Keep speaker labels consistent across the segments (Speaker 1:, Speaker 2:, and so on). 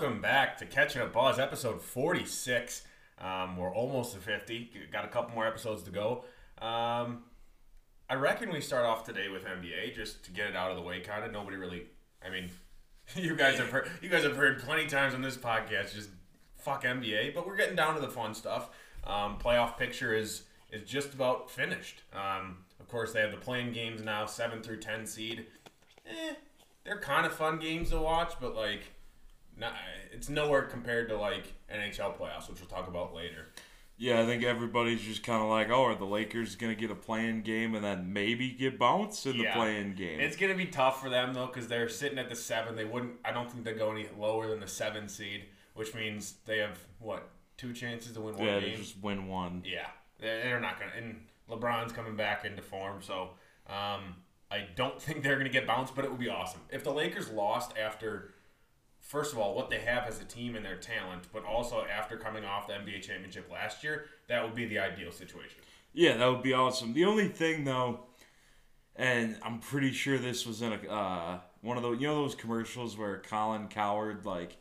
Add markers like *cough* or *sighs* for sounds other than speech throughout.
Speaker 1: Welcome back to Catching Up Buzz, episode 46. Um, we're almost to 50. Got a couple more episodes to go. Um, I reckon we start off today with NBA just to get it out of the way. Kind of nobody really. I mean, *laughs* you guys have heard. You guys have heard plenty times on this podcast. Just fuck NBA, but we're getting down to the fun stuff. Um, playoff picture is is just about finished. Um, of course, they have the play-in games now, seven through ten seed. Eh, they're kind of fun games to watch, but like, not, it's nowhere compared to like NHL playoffs, which we'll talk about later.
Speaker 2: Yeah, I think everybody's just kind of like, oh, are the Lakers going to get a play-in game and then maybe get bounced in the
Speaker 1: Yeah.
Speaker 2: play-in game?
Speaker 1: It's gonna be tough for them though, because they're sitting at the seven. They wouldn't. I don't think they go any lower than the seven seed, which means they have what two chances to win one
Speaker 2: yeah, to
Speaker 1: game.
Speaker 2: just win one.
Speaker 1: Yeah, they're, not gonna. And LeBron's coming back into form, so um, I don't think they're gonna get bounced. But it would be awesome if the Lakers lost after. First of all, what they have as a team and their talent, but also after coming off the NBA championship last year, that would be the ideal situation.
Speaker 2: Yeah, that would be awesome. The only thing though, and I'm pretty sure this was in a uh, one of those you know those commercials where Colin Cowherd like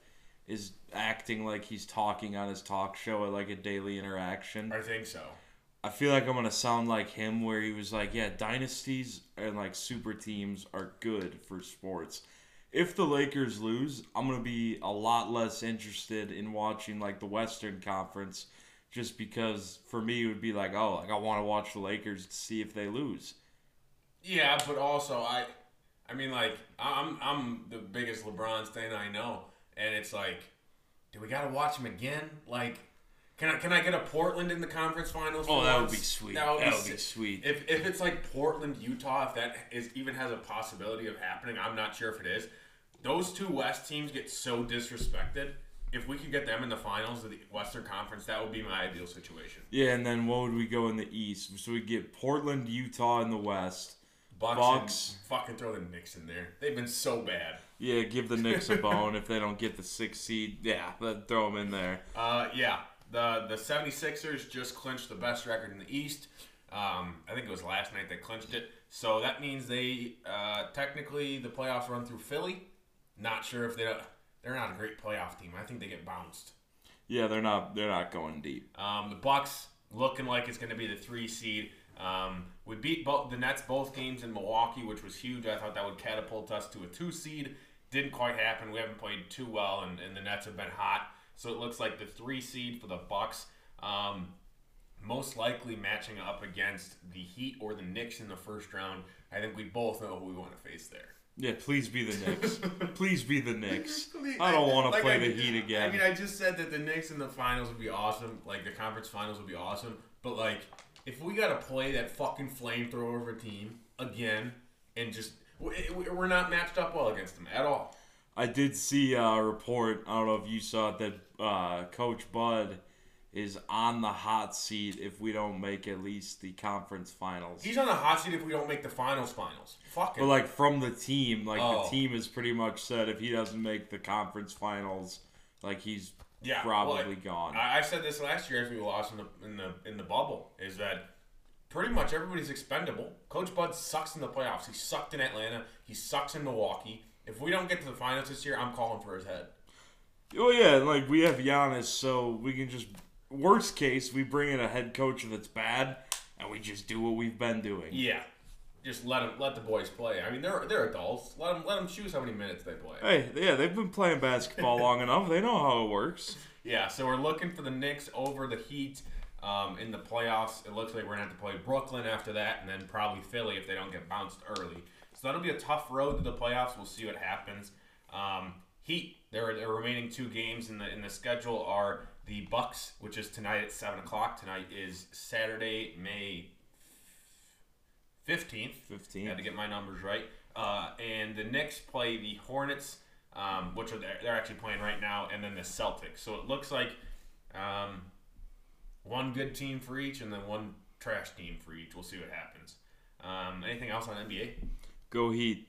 Speaker 2: is acting like he's talking on his talk show at like a daily interaction.
Speaker 1: I think so.
Speaker 2: I feel like I'm gonna sound like him, where he was like, "Yeah, dynasties and like super teams are good for sports. If the Lakers lose, I'm gonna be a lot less interested in watching like the Western Conference, just because for me it would be like, oh, like I want to watch the Lakers to see if they lose.
Speaker 1: Yeah, but also I, I mean, like I'm I'm the biggest LeBron stan I know, and it's like, do we gotta watch him again? Like, can I can I get a Portland in the conference finals?
Speaker 2: Oh,
Speaker 1: for
Speaker 2: that would be sweet.
Speaker 1: That would,
Speaker 2: That
Speaker 1: be,
Speaker 2: would be sweet.
Speaker 1: If if it's like Portland, Utah, if that is even has a possibility of happening, I'm not sure if it is. Those two West teams get so disrespected. If we could get them in the finals of the Western Conference, that would be my ideal situation.
Speaker 2: Yeah, and then what would we go in the East? So we get Portland, Utah in the West.
Speaker 1: Bucks,
Speaker 2: Bucks.
Speaker 1: fucking throw the Knicks in there. They've been so bad.
Speaker 2: Yeah, give the Knicks a *laughs* bone if they don't get the sixth seed. Yeah, throw them in there.
Speaker 1: Uh, yeah, the the 76ers just clinched the best record in the East. Um, I think it was last night they clinched it. So that means they uh, technically the playoffs run through Philly. Not sure if they they're not a great playoff team. I think they get bounced.
Speaker 2: Yeah, they're not they're not going deep.
Speaker 1: Um, the Bucks looking like it's going to be the three seed. Um, we beat both the Nets both games in Milwaukee, which was huge. I thought that would catapult us to a two seed. Didn't quite happen. We haven't played too well, and, and the Nets have been hot. So it looks like the three seed for the Bucks. Um, most likely matching up against the Heat or the Knicks in the first round. I think we both know who we want to face there.
Speaker 2: Yeah, please be the Knicks. *laughs* please be the Knicks. *laughs* I don't want to
Speaker 1: Like,
Speaker 2: play
Speaker 1: I-
Speaker 2: the Heat again.
Speaker 1: I mean, I just said that the Knicks in the finals would be awesome. Like the conference finals would be awesome. But like, if we got to play that fucking flamethrower of a team again, and just we- we're not matched up well against them at all.
Speaker 2: I did see a report. I don't know if you saw it that uh, Coach Bud is on the hot seat if we don't make at least the conference finals.
Speaker 1: He's on the hot seat if we don't make the finals. Finals. Fucking.
Speaker 2: but like from the team, like
Speaker 1: Oh.
Speaker 2: the team has pretty much said if he doesn't make the conference finals, like he's
Speaker 1: yeah,
Speaker 2: probably
Speaker 1: well,
Speaker 2: gone.
Speaker 1: I, I said this last year as we lost in the in the in the bubble. Is that pretty much everybody's expendable. Coach Bud sucks in the playoffs. He sucked in Atlanta. He sucks in Milwaukee. If we don't get to the finals this year, I'm calling for his head.
Speaker 2: Oh yeah, like we have Giannis, so we can just worst case we bring in a head coach that's bad, and we just do what we've been doing.
Speaker 1: Yeah, just let them let the boys play. I mean, they're they're adults. Let them let them choose how many minutes they play.
Speaker 2: Hey, yeah, they've been playing basketball *laughs* long enough. They know how it works.
Speaker 1: Yeah, so we're looking for the Knicks over the Heat um, in the playoffs. It looks like we're gonna have to play Brooklyn after that, and then probably Philly if they don't get bounced early. So that'll be a tough road to the playoffs. We'll see what happens. Um, Heat, their, their remaining two games in the in the schedule are the Bucks, which is tonight at seven o'clock. Tonight is Saturday, May fifteenth.
Speaker 2: Fifteen.
Speaker 1: Had to get my numbers right. Uh, and the Knicks play the Hornets, um, which are they're, they're actually playing right now, and then the Celtics. So it looks like um, one good team for each, and then one trash team for each. We'll see what happens. Um, anything else on NBA?
Speaker 2: Go Heat.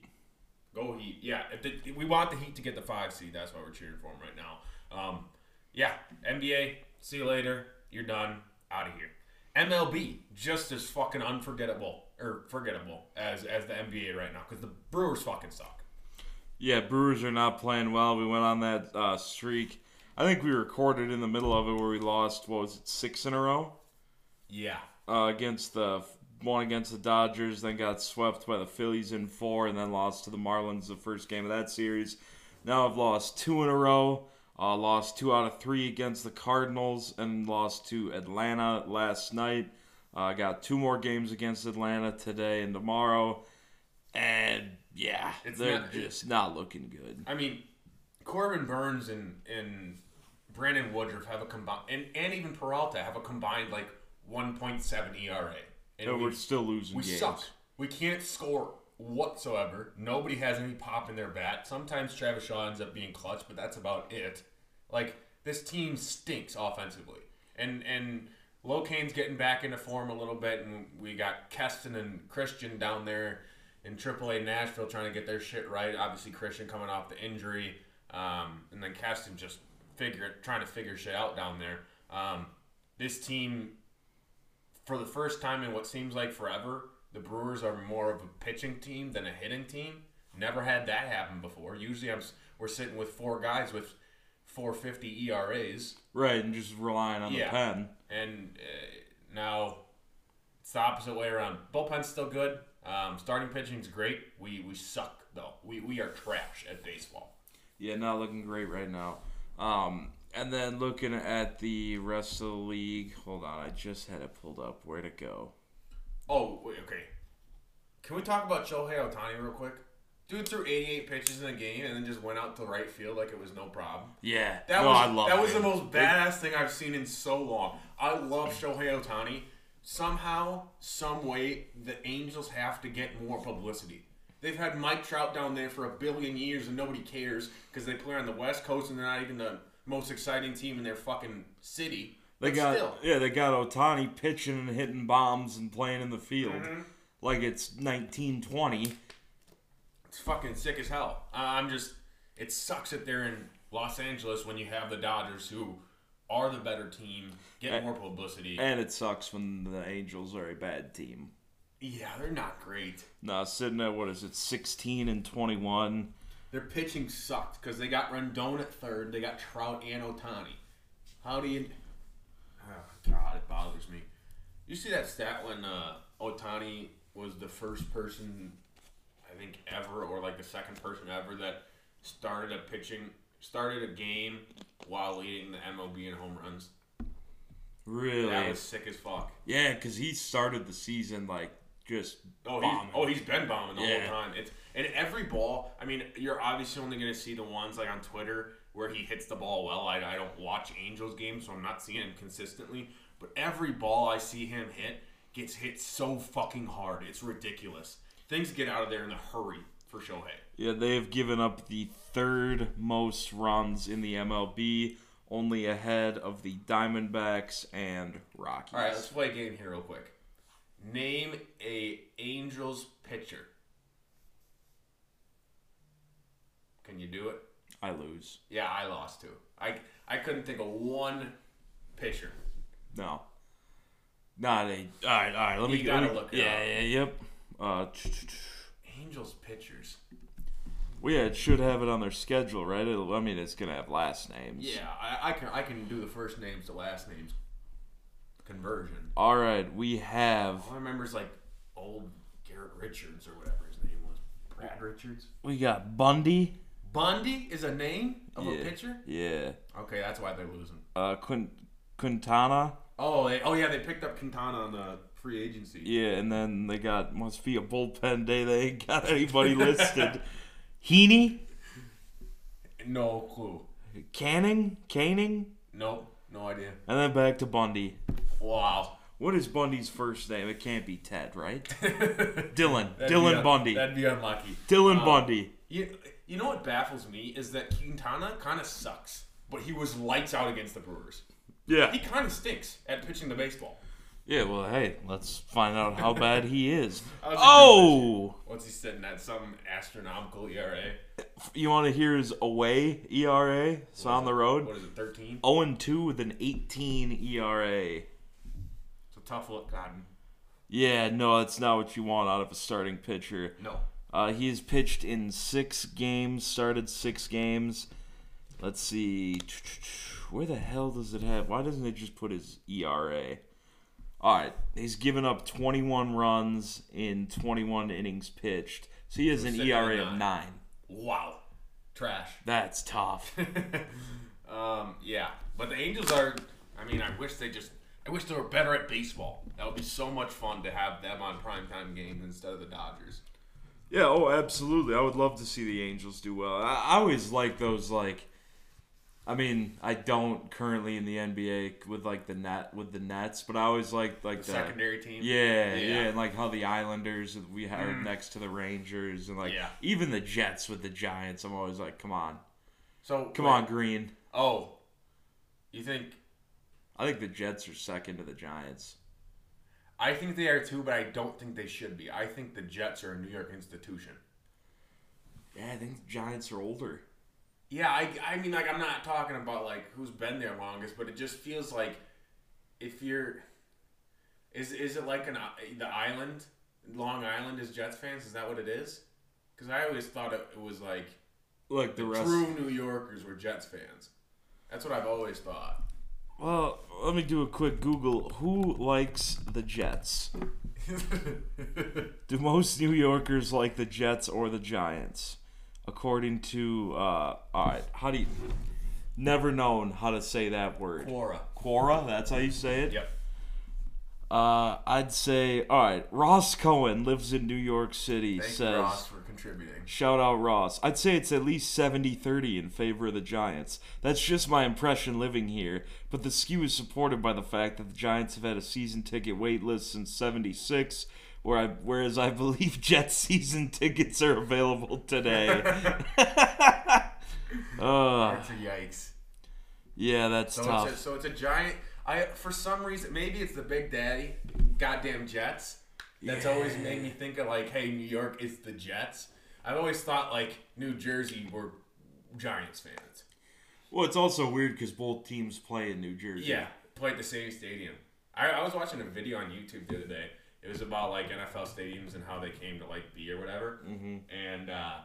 Speaker 1: Go Heat. Yeah, if the, if we want the Heat to get the five seed. That's why we're cheering for them right now. Um, yeah, NBA. See you later. You're done. Out of here. MLB just as fucking unforgettable or forgettable as as the NBA right now because the Brewers fucking suck.
Speaker 2: Yeah, Brewers are not playing well. We went on that uh, streak. I think we recorded in the middle of it where we lost. What was it, six in a row?
Speaker 1: Yeah.
Speaker 2: Uh, against the one against the Dodgers, then got swept by the Phillies in four, and then lost to the Marlins the first game of that series. Now I've lost two in a row. Uh, lost two out of three against the Cardinals, and lost to Atlanta last night. I uh, got two more games against Atlanta today and tomorrow, and yeah,
Speaker 1: It's
Speaker 2: they're
Speaker 1: not-
Speaker 2: just not looking good.
Speaker 1: I mean, Corbin Burnes and and Brandon Woodruff have a combined, and, and even Peralta have a combined like 1.7 ERA. And
Speaker 2: But
Speaker 1: we-
Speaker 2: we're still losing
Speaker 1: We
Speaker 2: games.
Speaker 1: suck. We can't score whatsoever. Nobody has any pop in their bat. Sometimes Travis Shaw ends up being clutch, but that's about it. Like this team stinks offensively, and and Locane's getting back into form a little bit, and we got Keston and Christian down there in AAA Nashville trying to get their shit right. Obviously, Christian coming off the injury, um, and then Keston just figure trying to figure shit out down there. Um, this team for the first time in what seems like forever, the Brewers are more of a pitching team than a hitting team. Never had that happen before. Usually, I'm we're sitting with four guys with 450 ERAs,
Speaker 2: Right, and just relying on
Speaker 1: Yeah.
Speaker 2: the pen.
Speaker 1: and uh, now it's the opposite way around. Bullpen's still good. Um, starting pitching's great. We we suck though. We we are trash at baseball.
Speaker 2: Yeah, not looking great right now. Um, and then looking at the rest of the league. Hold on, I just had it pulled up. Where'd it go?
Speaker 1: Oh, wait, okay. Can we talk about Shohei Ohtani real quick? Dude threw 88 pitches in a game and then just went out to right field like it was no problem.
Speaker 2: Yeah,
Speaker 1: That
Speaker 2: no,
Speaker 1: was
Speaker 2: I love
Speaker 1: that was the most badass thing I've seen in so long. I love Shohei Ohtani. Somehow, some way, the Angels have to get more publicity. They've had Mike Trout down there for a billion years and nobody cares because they play on the West Coast and they're not even the most exciting team in their fucking city.
Speaker 2: They
Speaker 1: But
Speaker 2: got
Speaker 1: still,
Speaker 2: yeah, they got Ohtani pitching and hitting bombs and playing in the field
Speaker 1: Mm-hmm.
Speaker 2: like it's 1920.
Speaker 1: it's fucking sick as hell. I- I'm just, it sucks that they're in Los Angeles when you have the Dodgers who are the better team, get
Speaker 2: And-
Speaker 1: more publicity.
Speaker 2: And it sucks when the Angels are a bad team.
Speaker 1: yeah, they're not great.
Speaker 2: Nah, sitting at what is it, 16 and 21.
Speaker 1: Their pitching sucked because they got Rendon at third. They got Trout and Ohtani. How do you? Oh God, it bothers me. You see that stat when uh, Ohtani was the first person, I think ever, or like the second person ever that started a pitching, started a game while leading the MLB in home runs.
Speaker 2: Really?
Speaker 1: That was sick as fuck.
Speaker 2: yeah, because he started the season like just
Speaker 1: Oh, he's, oh, he's been bombing the
Speaker 2: Yeah.
Speaker 1: whole time. It's and every ball. I mean, you're obviously only going to see the ones like on Twitter where he hits the ball well. I, I don't watch Angels games, so I'm not seeing him consistently. But every ball I see him hit gets hit so fucking hard. It's ridiculous. Things get out of there in a hurry for Shohei.
Speaker 2: Yeah, they have given up the third most runs in the MLB, only ahead of the Diamondbacks and Rockies.
Speaker 1: All right, let's play a game here real quick. Name a Angels pitcher. Can you do it?
Speaker 2: I lose.
Speaker 1: Yeah, I lost too. I I couldn't think of one pitcher.
Speaker 2: No. Not a. All right, all right. Let me.
Speaker 1: You gotta
Speaker 2: let me-
Speaker 1: look it
Speaker 2: Yeah,
Speaker 1: up.
Speaker 2: yeah, yep. Uh,
Speaker 1: Angels pitchers.
Speaker 2: well, yeah, it should have it on their schedule, right? It'll, I mean, it's gonna have last names.
Speaker 1: Yeah, I, I can I can do the first names to last names conversion.
Speaker 2: All right, we have
Speaker 1: All I remember is like old Garrett Richards or whatever his name was. Brad Richards.
Speaker 2: we got Bundy.
Speaker 1: Bundy is a name of
Speaker 2: Yeah.
Speaker 1: a pitcher.
Speaker 2: Yeah.
Speaker 1: Okay, that's why they're losing.
Speaker 2: Uh, Quint- Quintana.
Speaker 1: Oh, they, oh yeah, they picked up Quintana on the free agency.
Speaker 2: Yeah, and then they got must be a bullpen day. They ain't got *laughs* anybody listed. Heaney,
Speaker 1: No clue.
Speaker 2: Canning, Canning,
Speaker 1: Nope, no idea.
Speaker 2: and then back to Bundy.
Speaker 1: Wow.
Speaker 2: What is Bundy's first name? It can't be Ted, right? *laughs* Dylan.
Speaker 1: That'd
Speaker 2: Dylan
Speaker 1: be
Speaker 2: Bundy.
Speaker 1: That'd be unlucky.
Speaker 2: Dylan
Speaker 1: Um,
Speaker 2: Bundy.
Speaker 1: You, you know what baffles me is that Quintana kind of sucks, but he was lights out against the Brewers.
Speaker 2: Yeah.
Speaker 1: He kind of stinks at pitching the baseball.
Speaker 2: Yeah, well, hey, let's find out how *laughs* bad he is. Oh!
Speaker 1: What's he sitting at? Some astronomical ERA.
Speaker 2: You want to hear his away ERA? It's on the road.
Speaker 1: What is it? Thirteen.
Speaker 2: 0 2 with an 18 ERA.
Speaker 1: It's a tough look. God,
Speaker 2: Yeah, no, that's not what you want out of a starting pitcher.
Speaker 1: no.
Speaker 2: Uh, he has pitched in six games, started six games. Let's see. Where the hell does it have? Why doesn't it just put his ERA? All right, he's given up 21 runs in 21 innings pitched. So he has an ERA of
Speaker 1: nine.
Speaker 2: nine.
Speaker 1: Wow. Trash.
Speaker 2: That's tough. *laughs*
Speaker 1: um, yeah. But the Angels are I mean, I wish they just I wish they were better at baseball. That would be so much fun to have them on primetime games instead of the Dodgers.
Speaker 2: Yeah, oh, absolutely. I would love to see the Angels do well. I, I always like those like I mean, I don't currently in the NBA with like the net with the Nets, but I always like like
Speaker 1: The
Speaker 2: the,
Speaker 1: secondary team.
Speaker 2: Yeah, yeah,
Speaker 1: Yeah. Mm.
Speaker 2: and like how the Islanders we are next to the Rangers and like
Speaker 1: Yeah.
Speaker 2: even the Jets with the Giants. I'm always like, come on,
Speaker 1: So
Speaker 2: come
Speaker 1: wait.
Speaker 2: on, Green.
Speaker 1: Oh. You think
Speaker 2: I think the Jets are second to the Giants.
Speaker 1: I think they are too, but I don't think they should be. I think the Jets are a New York institution.
Speaker 2: Yeah, I think the Giants are older.
Speaker 1: Yeah, I, I mean, like, I'm not talking about, like, who's been there longest, but it just feels like if you're. Is, is it like an uh, the island? Long Island is Jets fans? Is that what it is? Because I always thought it, it was like
Speaker 2: Like the rest.
Speaker 1: true New Yorkers were Jets fans. That's what I've always thought.
Speaker 2: Well, let me do a quick Google. Who likes the Jets? *laughs* Do most New Yorkers like the Jets or the Giants? According to, uh, alright, how do you. Never known how to say that word.
Speaker 1: Quora.
Speaker 2: Quora? That's how you say it?
Speaker 1: Yep.
Speaker 2: Uh, I'd say, alright, Ross Cohen lives in New York City,
Speaker 1: Thank
Speaker 2: says.
Speaker 1: You, Ross, for contributing.
Speaker 2: Shout out Ross. I'd say it's at least 70 30 in favor of the Giants. That's just my impression living here, but the skew is supported by the fact that the Giants have had a season ticket wait list since 76, where I, whereas I *laughs* believe Jets season tickets are available today. *laughs* *laughs* uh,
Speaker 1: That's a yikes.
Speaker 2: yeah, that's
Speaker 1: So
Speaker 2: tough.
Speaker 1: it's, a, so it's a giant. I for some reason maybe it's the Big Daddy, goddamn Jets. That's always made me think of like, hey, New York is the Jets. I've always thought like New Jersey were Giants fans.
Speaker 2: well, it's also weird because both teams play in New Jersey.
Speaker 1: Yeah, play at the same stadium. I, I was watching a video on YouTube the other day. It was about like NFL stadiums and how they came to like be or whatever. Mm-hmm. And uh,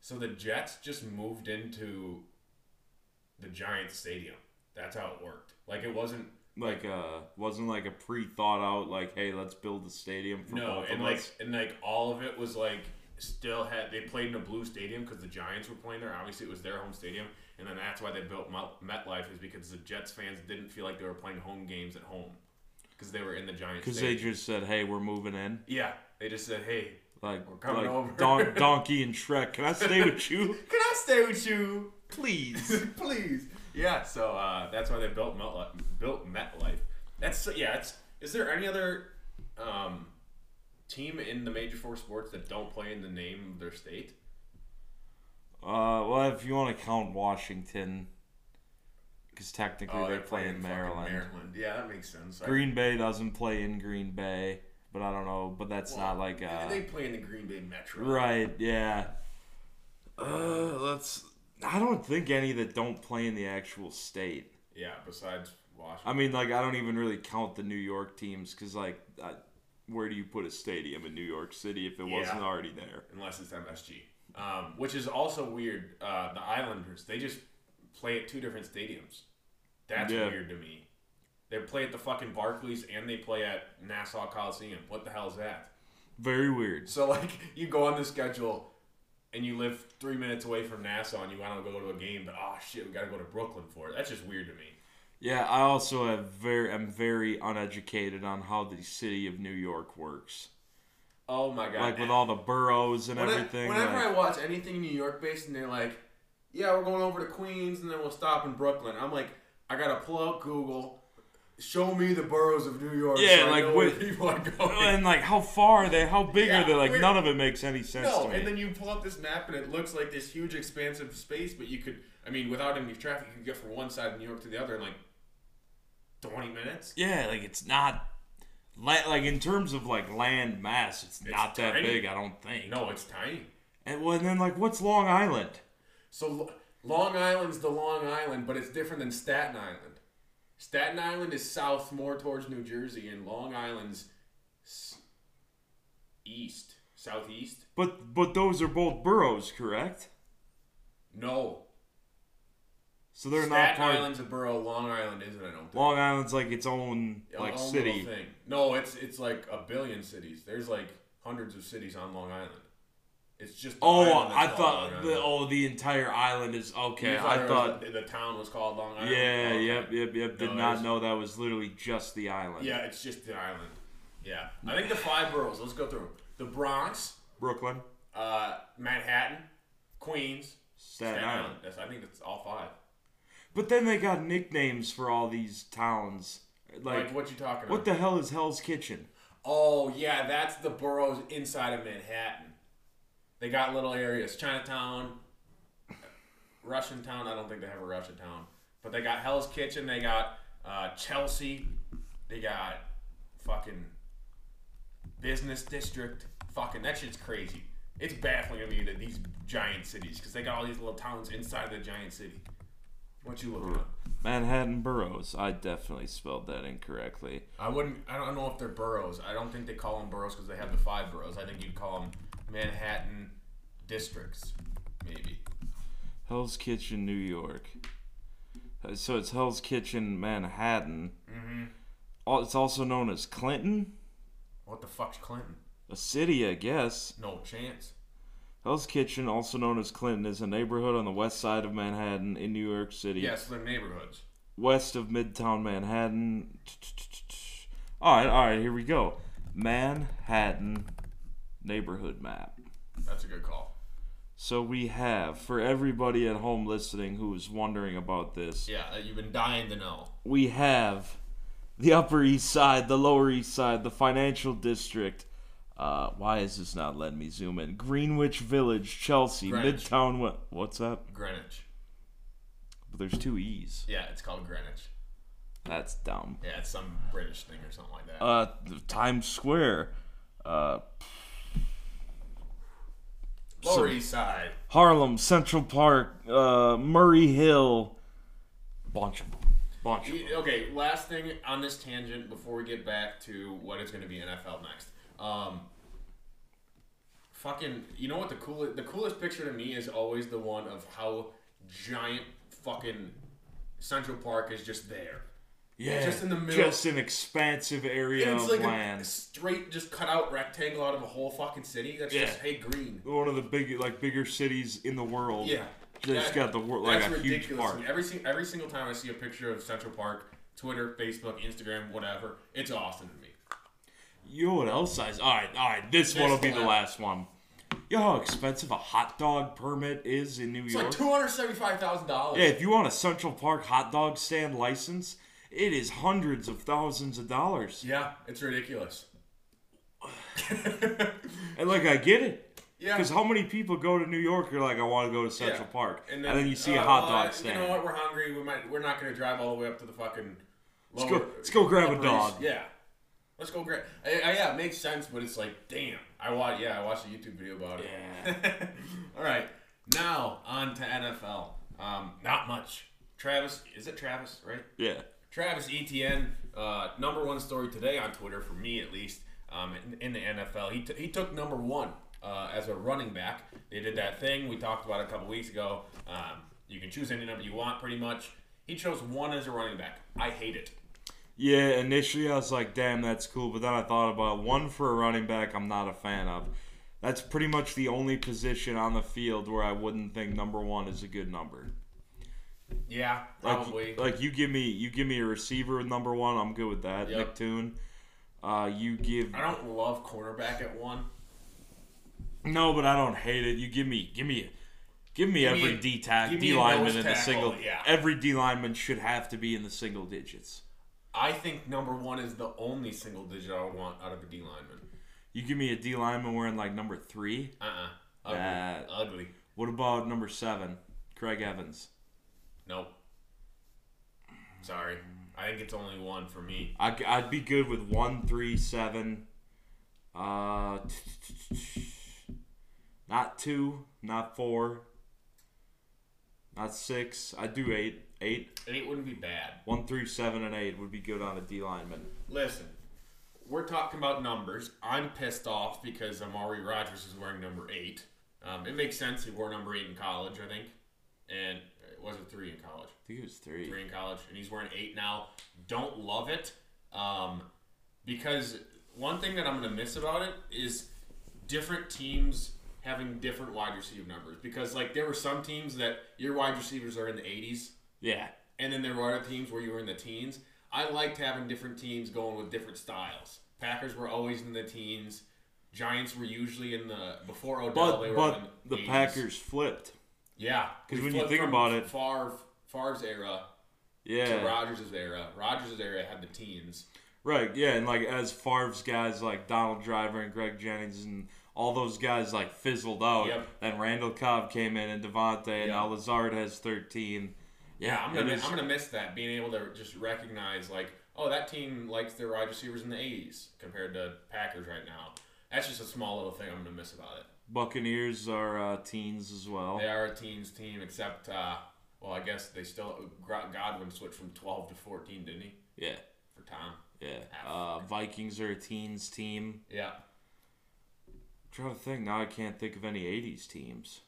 Speaker 1: so the Jets just moved into the Giants stadium. That's how it worked. Like it wasn't
Speaker 2: Like, uh, wasn't like a pre thought out, like, hey, let's build a stadium for
Speaker 1: No,
Speaker 2: both
Speaker 1: and
Speaker 2: of
Speaker 1: like
Speaker 2: us.
Speaker 1: and like all of it was like still had they played in a blue stadium because the Giants were playing there. Obviously, it was their home stadium, and then that's why they built MetLife is because the Jets fans didn't feel like they were playing home games at home because they were in the Giants.
Speaker 2: Because they just said, hey, we're moving in.
Speaker 1: yeah, they just said, "Hey,
Speaker 2: Like,
Speaker 1: We're coming
Speaker 2: like
Speaker 1: over.
Speaker 2: Don- *laughs* Donkey and Shrek. Can I stay with you, *laughs*
Speaker 1: can I stay with you,
Speaker 2: please? *laughs*
Speaker 1: please?" Yeah, so uh, that's why they built MetLife. Built MetLife. That's yeah. It's is there any other um, team in the major four sports that don't play in the name of their state?
Speaker 2: Uh, well, if you want to count Washington, because technically
Speaker 1: Oh,
Speaker 2: they
Speaker 1: they're
Speaker 2: play
Speaker 1: playing
Speaker 2: in Maryland.
Speaker 1: Maryland. Yeah, that makes sense.
Speaker 2: Green Bay doesn't play in Green Bay, but I don't know. But that's
Speaker 1: well,
Speaker 2: not like uh,
Speaker 1: they play in the Green Bay Metro.
Speaker 2: right. Yeah. Uh, let's. I don't think any that don't play in the actual state.
Speaker 1: Yeah, besides Washington.
Speaker 2: I mean, like I don't even really count the New York teams because, like, I, where do you put a stadium in New York City if it wasn't already there?
Speaker 1: unless it's MSG, um, which is also weird. Uh, the Islanders they just play at two different stadiums. That's
Speaker 2: Yeah.
Speaker 1: weird to me. They play at the fucking Barclays and they play at Nassau Coliseum. What the hell is that?
Speaker 2: Very weird.
Speaker 1: So like *laughs* you go on the schedule and you live three minutes away from Nassau and you want to go to a game, but oh shit, we got to go to Brooklyn for it. That's just weird to me.
Speaker 2: Yeah, I also have very am very uneducated on how the city of New York works.
Speaker 1: Oh my god!
Speaker 2: Like with all the boroughs and
Speaker 1: When I-
Speaker 2: everything.
Speaker 1: whenever
Speaker 2: like-
Speaker 1: I watch anything New York based and they're like, yeah, we're going over to Queens and then we'll stop in Brooklyn, I'm like, I gotta pull out Google, show me the boroughs of New York.
Speaker 2: Yeah,
Speaker 1: so I
Speaker 2: like
Speaker 1: know where people are going. *laughs*
Speaker 2: and like how far are they? How big
Speaker 1: Yeah,
Speaker 2: are they? Like
Speaker 1: we're-
Speaker 2: none of it makes any sense
Speaker 1: no,
Speaker 2: to me.
Speaker 1: and then you pull up this map and it looks like this huge expansive space, but you could, I mean, without any traffic, you could get from one side of New York to the other in like 20 minutes.
Speaker 2: yeah, like it's not like in terms of like land mass, it's, not that big. I don't think.
Speaker 1: No, it's tiny.
Speaker 2: And, well, and then like what's Long Island?
Speaker 1: So Long Island's the Long Island, but it's different than Staten Island. Staten Island is south, more towards New Jersey, and Long Island's east, southeast.
Speaker 2: But but those are both boroughs, correct?
Speaker 1: No,
Speaker 2: So they're
Speaker 1: Staten
Speaker 2: not part.
Speaker 1: Island's a borough. Long Island isn't. I don't think.
Speaker 2: Long Island's like its own
Speaker 1: A
Speaker 2: like
Speaker 1: own
Speaker 2: city.
Speaker 1: thing. No, it's it's like a billion cities. There's like hundreds of cities on Long Island. It's just. the
Speaker 2: Oh,
Speaker 1: island
Speaker 2: I
Speaker 1: that's called
Speaker 2: thought
Speaker 1: Long
Speaker 2: the
Speaker 1: Island.
Speaker 2: oh the entire island is okay.
Speaker 1: You
Speaker 2: I
Speaker 1: it was
Speaker 2: thought
Speaker 1: the, the town was called Long Island.
Speaker 2: yeah,
Speaker 1: Okay.
Speaker 2: yep, yep, yep. Did
Speaker 1: No,
Speaker 2: not know that was literally just the island.
Speaker 1: Yeah, it's just the island. Yeah, I think the five boroughs. Let's go through 'em. the Bronx,
Speaker 2: Brooklyn,
Speaker 1: uh, Manhattan, Queens,
Speaker 2: Staten, Island.
Speaker 1: Island. That's, I think that's all five.
Speaker 2: But then they got nicknames for all these towns.
Speaker 1: Like,
Speaker 2: Like,
Speaker 1: what you talking about?
Speaker 2: what the hell is Hell's Kitchen?
Speaker 1: Oh yeah, that's the boroughs inside of Manhattan. They got little areas: Chinatown, Russian Town. I don't think they have a Russian Town, but they got Hell's Kitchen. They got uh, Chelsea. They got fucking business district. Fucking that shit's crazy. It's baffling to me that these giant cities, because they got all these little towns inside the giant city. What you looking at?
Speaker 2: Manhattan boroughs. I definitely spelled that incorrectly.
Speaker 1: I wouldn't. I don't know if they're boroughs. I don't think they call them boroughs because they have the five boroughs. I think you'd call them Manhattan districts, maybe.
Speaker 2: Hell's Kitchen, New York. Uh, So it's Hell's Kitchen, Manhattan.
Speaker 1: Mm-hmm.
Speaker 2: It's also known as Clinton,
Speaker 1: What the fuck's Clinton?
Speaker 2: a city, I guess.
Speaker 1: No chance.
Speaker 2: Hell's Kitchen, also known as Clinton, is a neighborhood on the west side of Manhattan in New York City,
Speaker 1: Yes, they're neighborhoods.
Speaker 2: west of Midtown Manhattan. All right, all right, here we go. Manhattan neighborhood map.
Speaker 1: That's a good call.
Speaker 2: So we have, for everybody at home listening who is wondering about this,
Speaker 1: Yeah, that you've been dying to know.
Speaker 2: we have the Upper East Side, the Lower East Side, the Financial District. Uh, why is this not letting me zoom in? Greenwich Village, Chelsea,
Speaker 1: Greenwich.
Speaker 2: Midtown. What? What's up?
Speaker 1: Greenwich.
Speaker 2: But there's two E's.
Speaker 1: Yeah, it's called Greenwich.
Speaker 2: That's dumb.
Speaker 1: Yeah, it's some British thing or something like that.
Speaker 2: Uh, Times Square, uh,
Speaker 1: Lower
Speaker 2: some-
Speaker 1: East Side.
Speaker 2: Harlem, Central Park, uh, Murray Hill. Bunch of them. Bunch of them.
Speaker 1: Okay, last thing on this tangent before we get back to what is going to be NFL next. Um, fucking, you know what the coolest the coolest picture to me is always the one of how giant fucking Central Park is just there.
Speaker 2: Yeah,
Speaker 1: just in the middle.
Speaker 2: Just an expansive area
Speaker 1: And it's
Speaker 2: of
Speaker 1: like a
Speaker 2: land.
Speaker 1: straight, just cut out rectangle out of a whole fucking city. That's
Speaker 2: Yeah.
Speaker 1: just hey green.
Speaker 2: One of the big, like, bigger cities in the world.
Speaker 1: Yeah,
Speaker 2: Just
Speaker 1: That-
Speaker 2: got the wor- like
Speaker 1: that's
Speaker 2: a huge park.
Speaker 1: Every every single time I see a picture of Central Park, Twitter, Facebook, Instagram, whatever, it's awesome to me.
Speaker 2: You know what else I? All right, all right. This, one will be the last one. You know how expensive a hot dog permit is in New
Speaker 1: It's
Speaker 2: York?
Speaker 1: like two hundred seventy-five thousand dollars.
Speaker 2: yeah, if you want a Central Park hot dog stand license, it is hundreds of thousands of dollars.
Speaker 1: Yeah, it's ridiculous. *sighs*
Speaker 2: And like, I get it.
Speaker 1: yeah.
Speaker 2: Because how many people go to New York? You're like, I want to go to Central
Speaker 1: Yeah.
Speaker 2: Park, and then, you see a
Speaker 1: uh,
Speaker 2: hot
Speaker 1: well,
Speaker 2: dog stand.
Speaker 1: You know what? We're hungry. We might. We're not going to drive all the way up to the fucking.
Speaker 2: Let's go- let's go grab a dog.
Speaker 1: Yeah. Let's go grab. I, I, yeah, it makes sense, but it's like, damn. I watch. Yeah, I watched a YouTube video about it.
Speaker 2: Yeah. *laughs*
Speaker 1: all right. Now on to NFL. Um, not much. Travis, is it Travis? Right.
Speaker 2: Yeah.
Speaker 1: Travis Etienne, uh, number one story today on Twitter, for me at least, um, in, in the NFL. He, t- he took number one uh, as a running back. They did that thing we talked about a couple weeks ago. Um, you can choose any number you want, pretty much. He chose one as a running back. I hate it.
Speaker 2: Yeah, initially I was like, damn, that's cool. But then I thought about one for a running back I'm not a fan of. That's pretty much the only position on the field where I wouldn't think number one is a good number.
Speaker 1: Yeah,
Speaker 2: Like,
Speaker 1: probably.
Speaker 2: like you give me you give me a receiver with number one, I'm good with that.
Speaker 1: Yep.
Speaker 2: Nick Toon. Uh, you give
Speaker 1: I don't love cornerback at one.
Speaker 2: no, but I don't hate it. You give me give me give me
Speaker 1: Give
Speaker 2: every D tack
Speaker 1: me
Speaker 2: lineman in the single.
Speaker 1: yeah.
Speaker 2: Every D lineman should have to be in the single digits.
Speaker 1: I think number one is the only single digit I would want out of a D lineman.
Speaker 2: You give me a D lineman wearing like number three.
Speaker 1: Uh uh Ugly.
Speaker 2: That-
Speaker 1: Ugly.
Speaker 2: What about number seven, Craig Evans?
Speaker 1: Nope. Sorry. I think it's only one for me.
Speaker 2: I, I'd be good with one, three, seven. Uh, not two, not four, not six. I'd do eight. Eight.
Speaker 1: Eight wouldn't be bad.
Speaker 2: One through seven and eight would be good on a D lineman.
Speaker 1: Listen, we're talking about numbers. I'm pissed off because Amari Rodgers is wearing number eight. Um, it makes sense. He wore number eight in college, I think, and it was it three in college.
Speaker 2: I think it was three.
Speaker 1: Three in college, and he's wearing eight now. Don't love it, um, because one thing that I'm gonna miss about it is different teams having different wide receiver numbers. Because like there were some teams that your wide receivers are in the 80s,
Speaker 2: Yeah.
Speaker 1: and then there were other teams where you were in the teens. I liked having different teams going with different styles. Packers were always in the teens. Giants were usually in the before Odell. they
Speaker 2: But
Speaker 1: were
Speaker 2: but
Speaker 1: in
Speaker 2: the
Speaker 1: 80s.
Speaker 2: Packers flipped.
Speaker 1: Yeah, because
Speaker 2: when you think about it-
Speaker 1: Favre Favre's era to
Speaker 2: Yeah.
Speaker 1: Rodgers' era. Rodgers' era had the teens.
Speaker 2: Right, yeah, and like as Favre's guys like Donald Driver and Greg Jennings and all those guys like fizzled out,
Speaker 1: Yep.
Speaker 2: then Randall Cobb came in and Davante and
Speaker 1: Yep.
Speaker 2: now Lazard has thirteen.
Speaker 1: Yeah, I'm gonna
Speaker 2: is-
Speaker 1: I'm gonna miss that being able to just recognize like, oh, that team likes their wide receivers in the 80s compared to Packers right now. That's just a small little thing I'm gonna miss about it.
Speaker 2: Buccaneers are uh, teens as well.
Speaker 1: They are a teens team, except uh, well, I guess they still Godwin switched from 12 to 14, didn't he?
Speaker 2: Yeah,
Speaker 1: For Tom.
Speaker 2: yeah. Uh, Vikings are a teens team.
Speaker 1: Yeah,
Speaker 2: I'm trying to think now. I can't think of any '80s teams.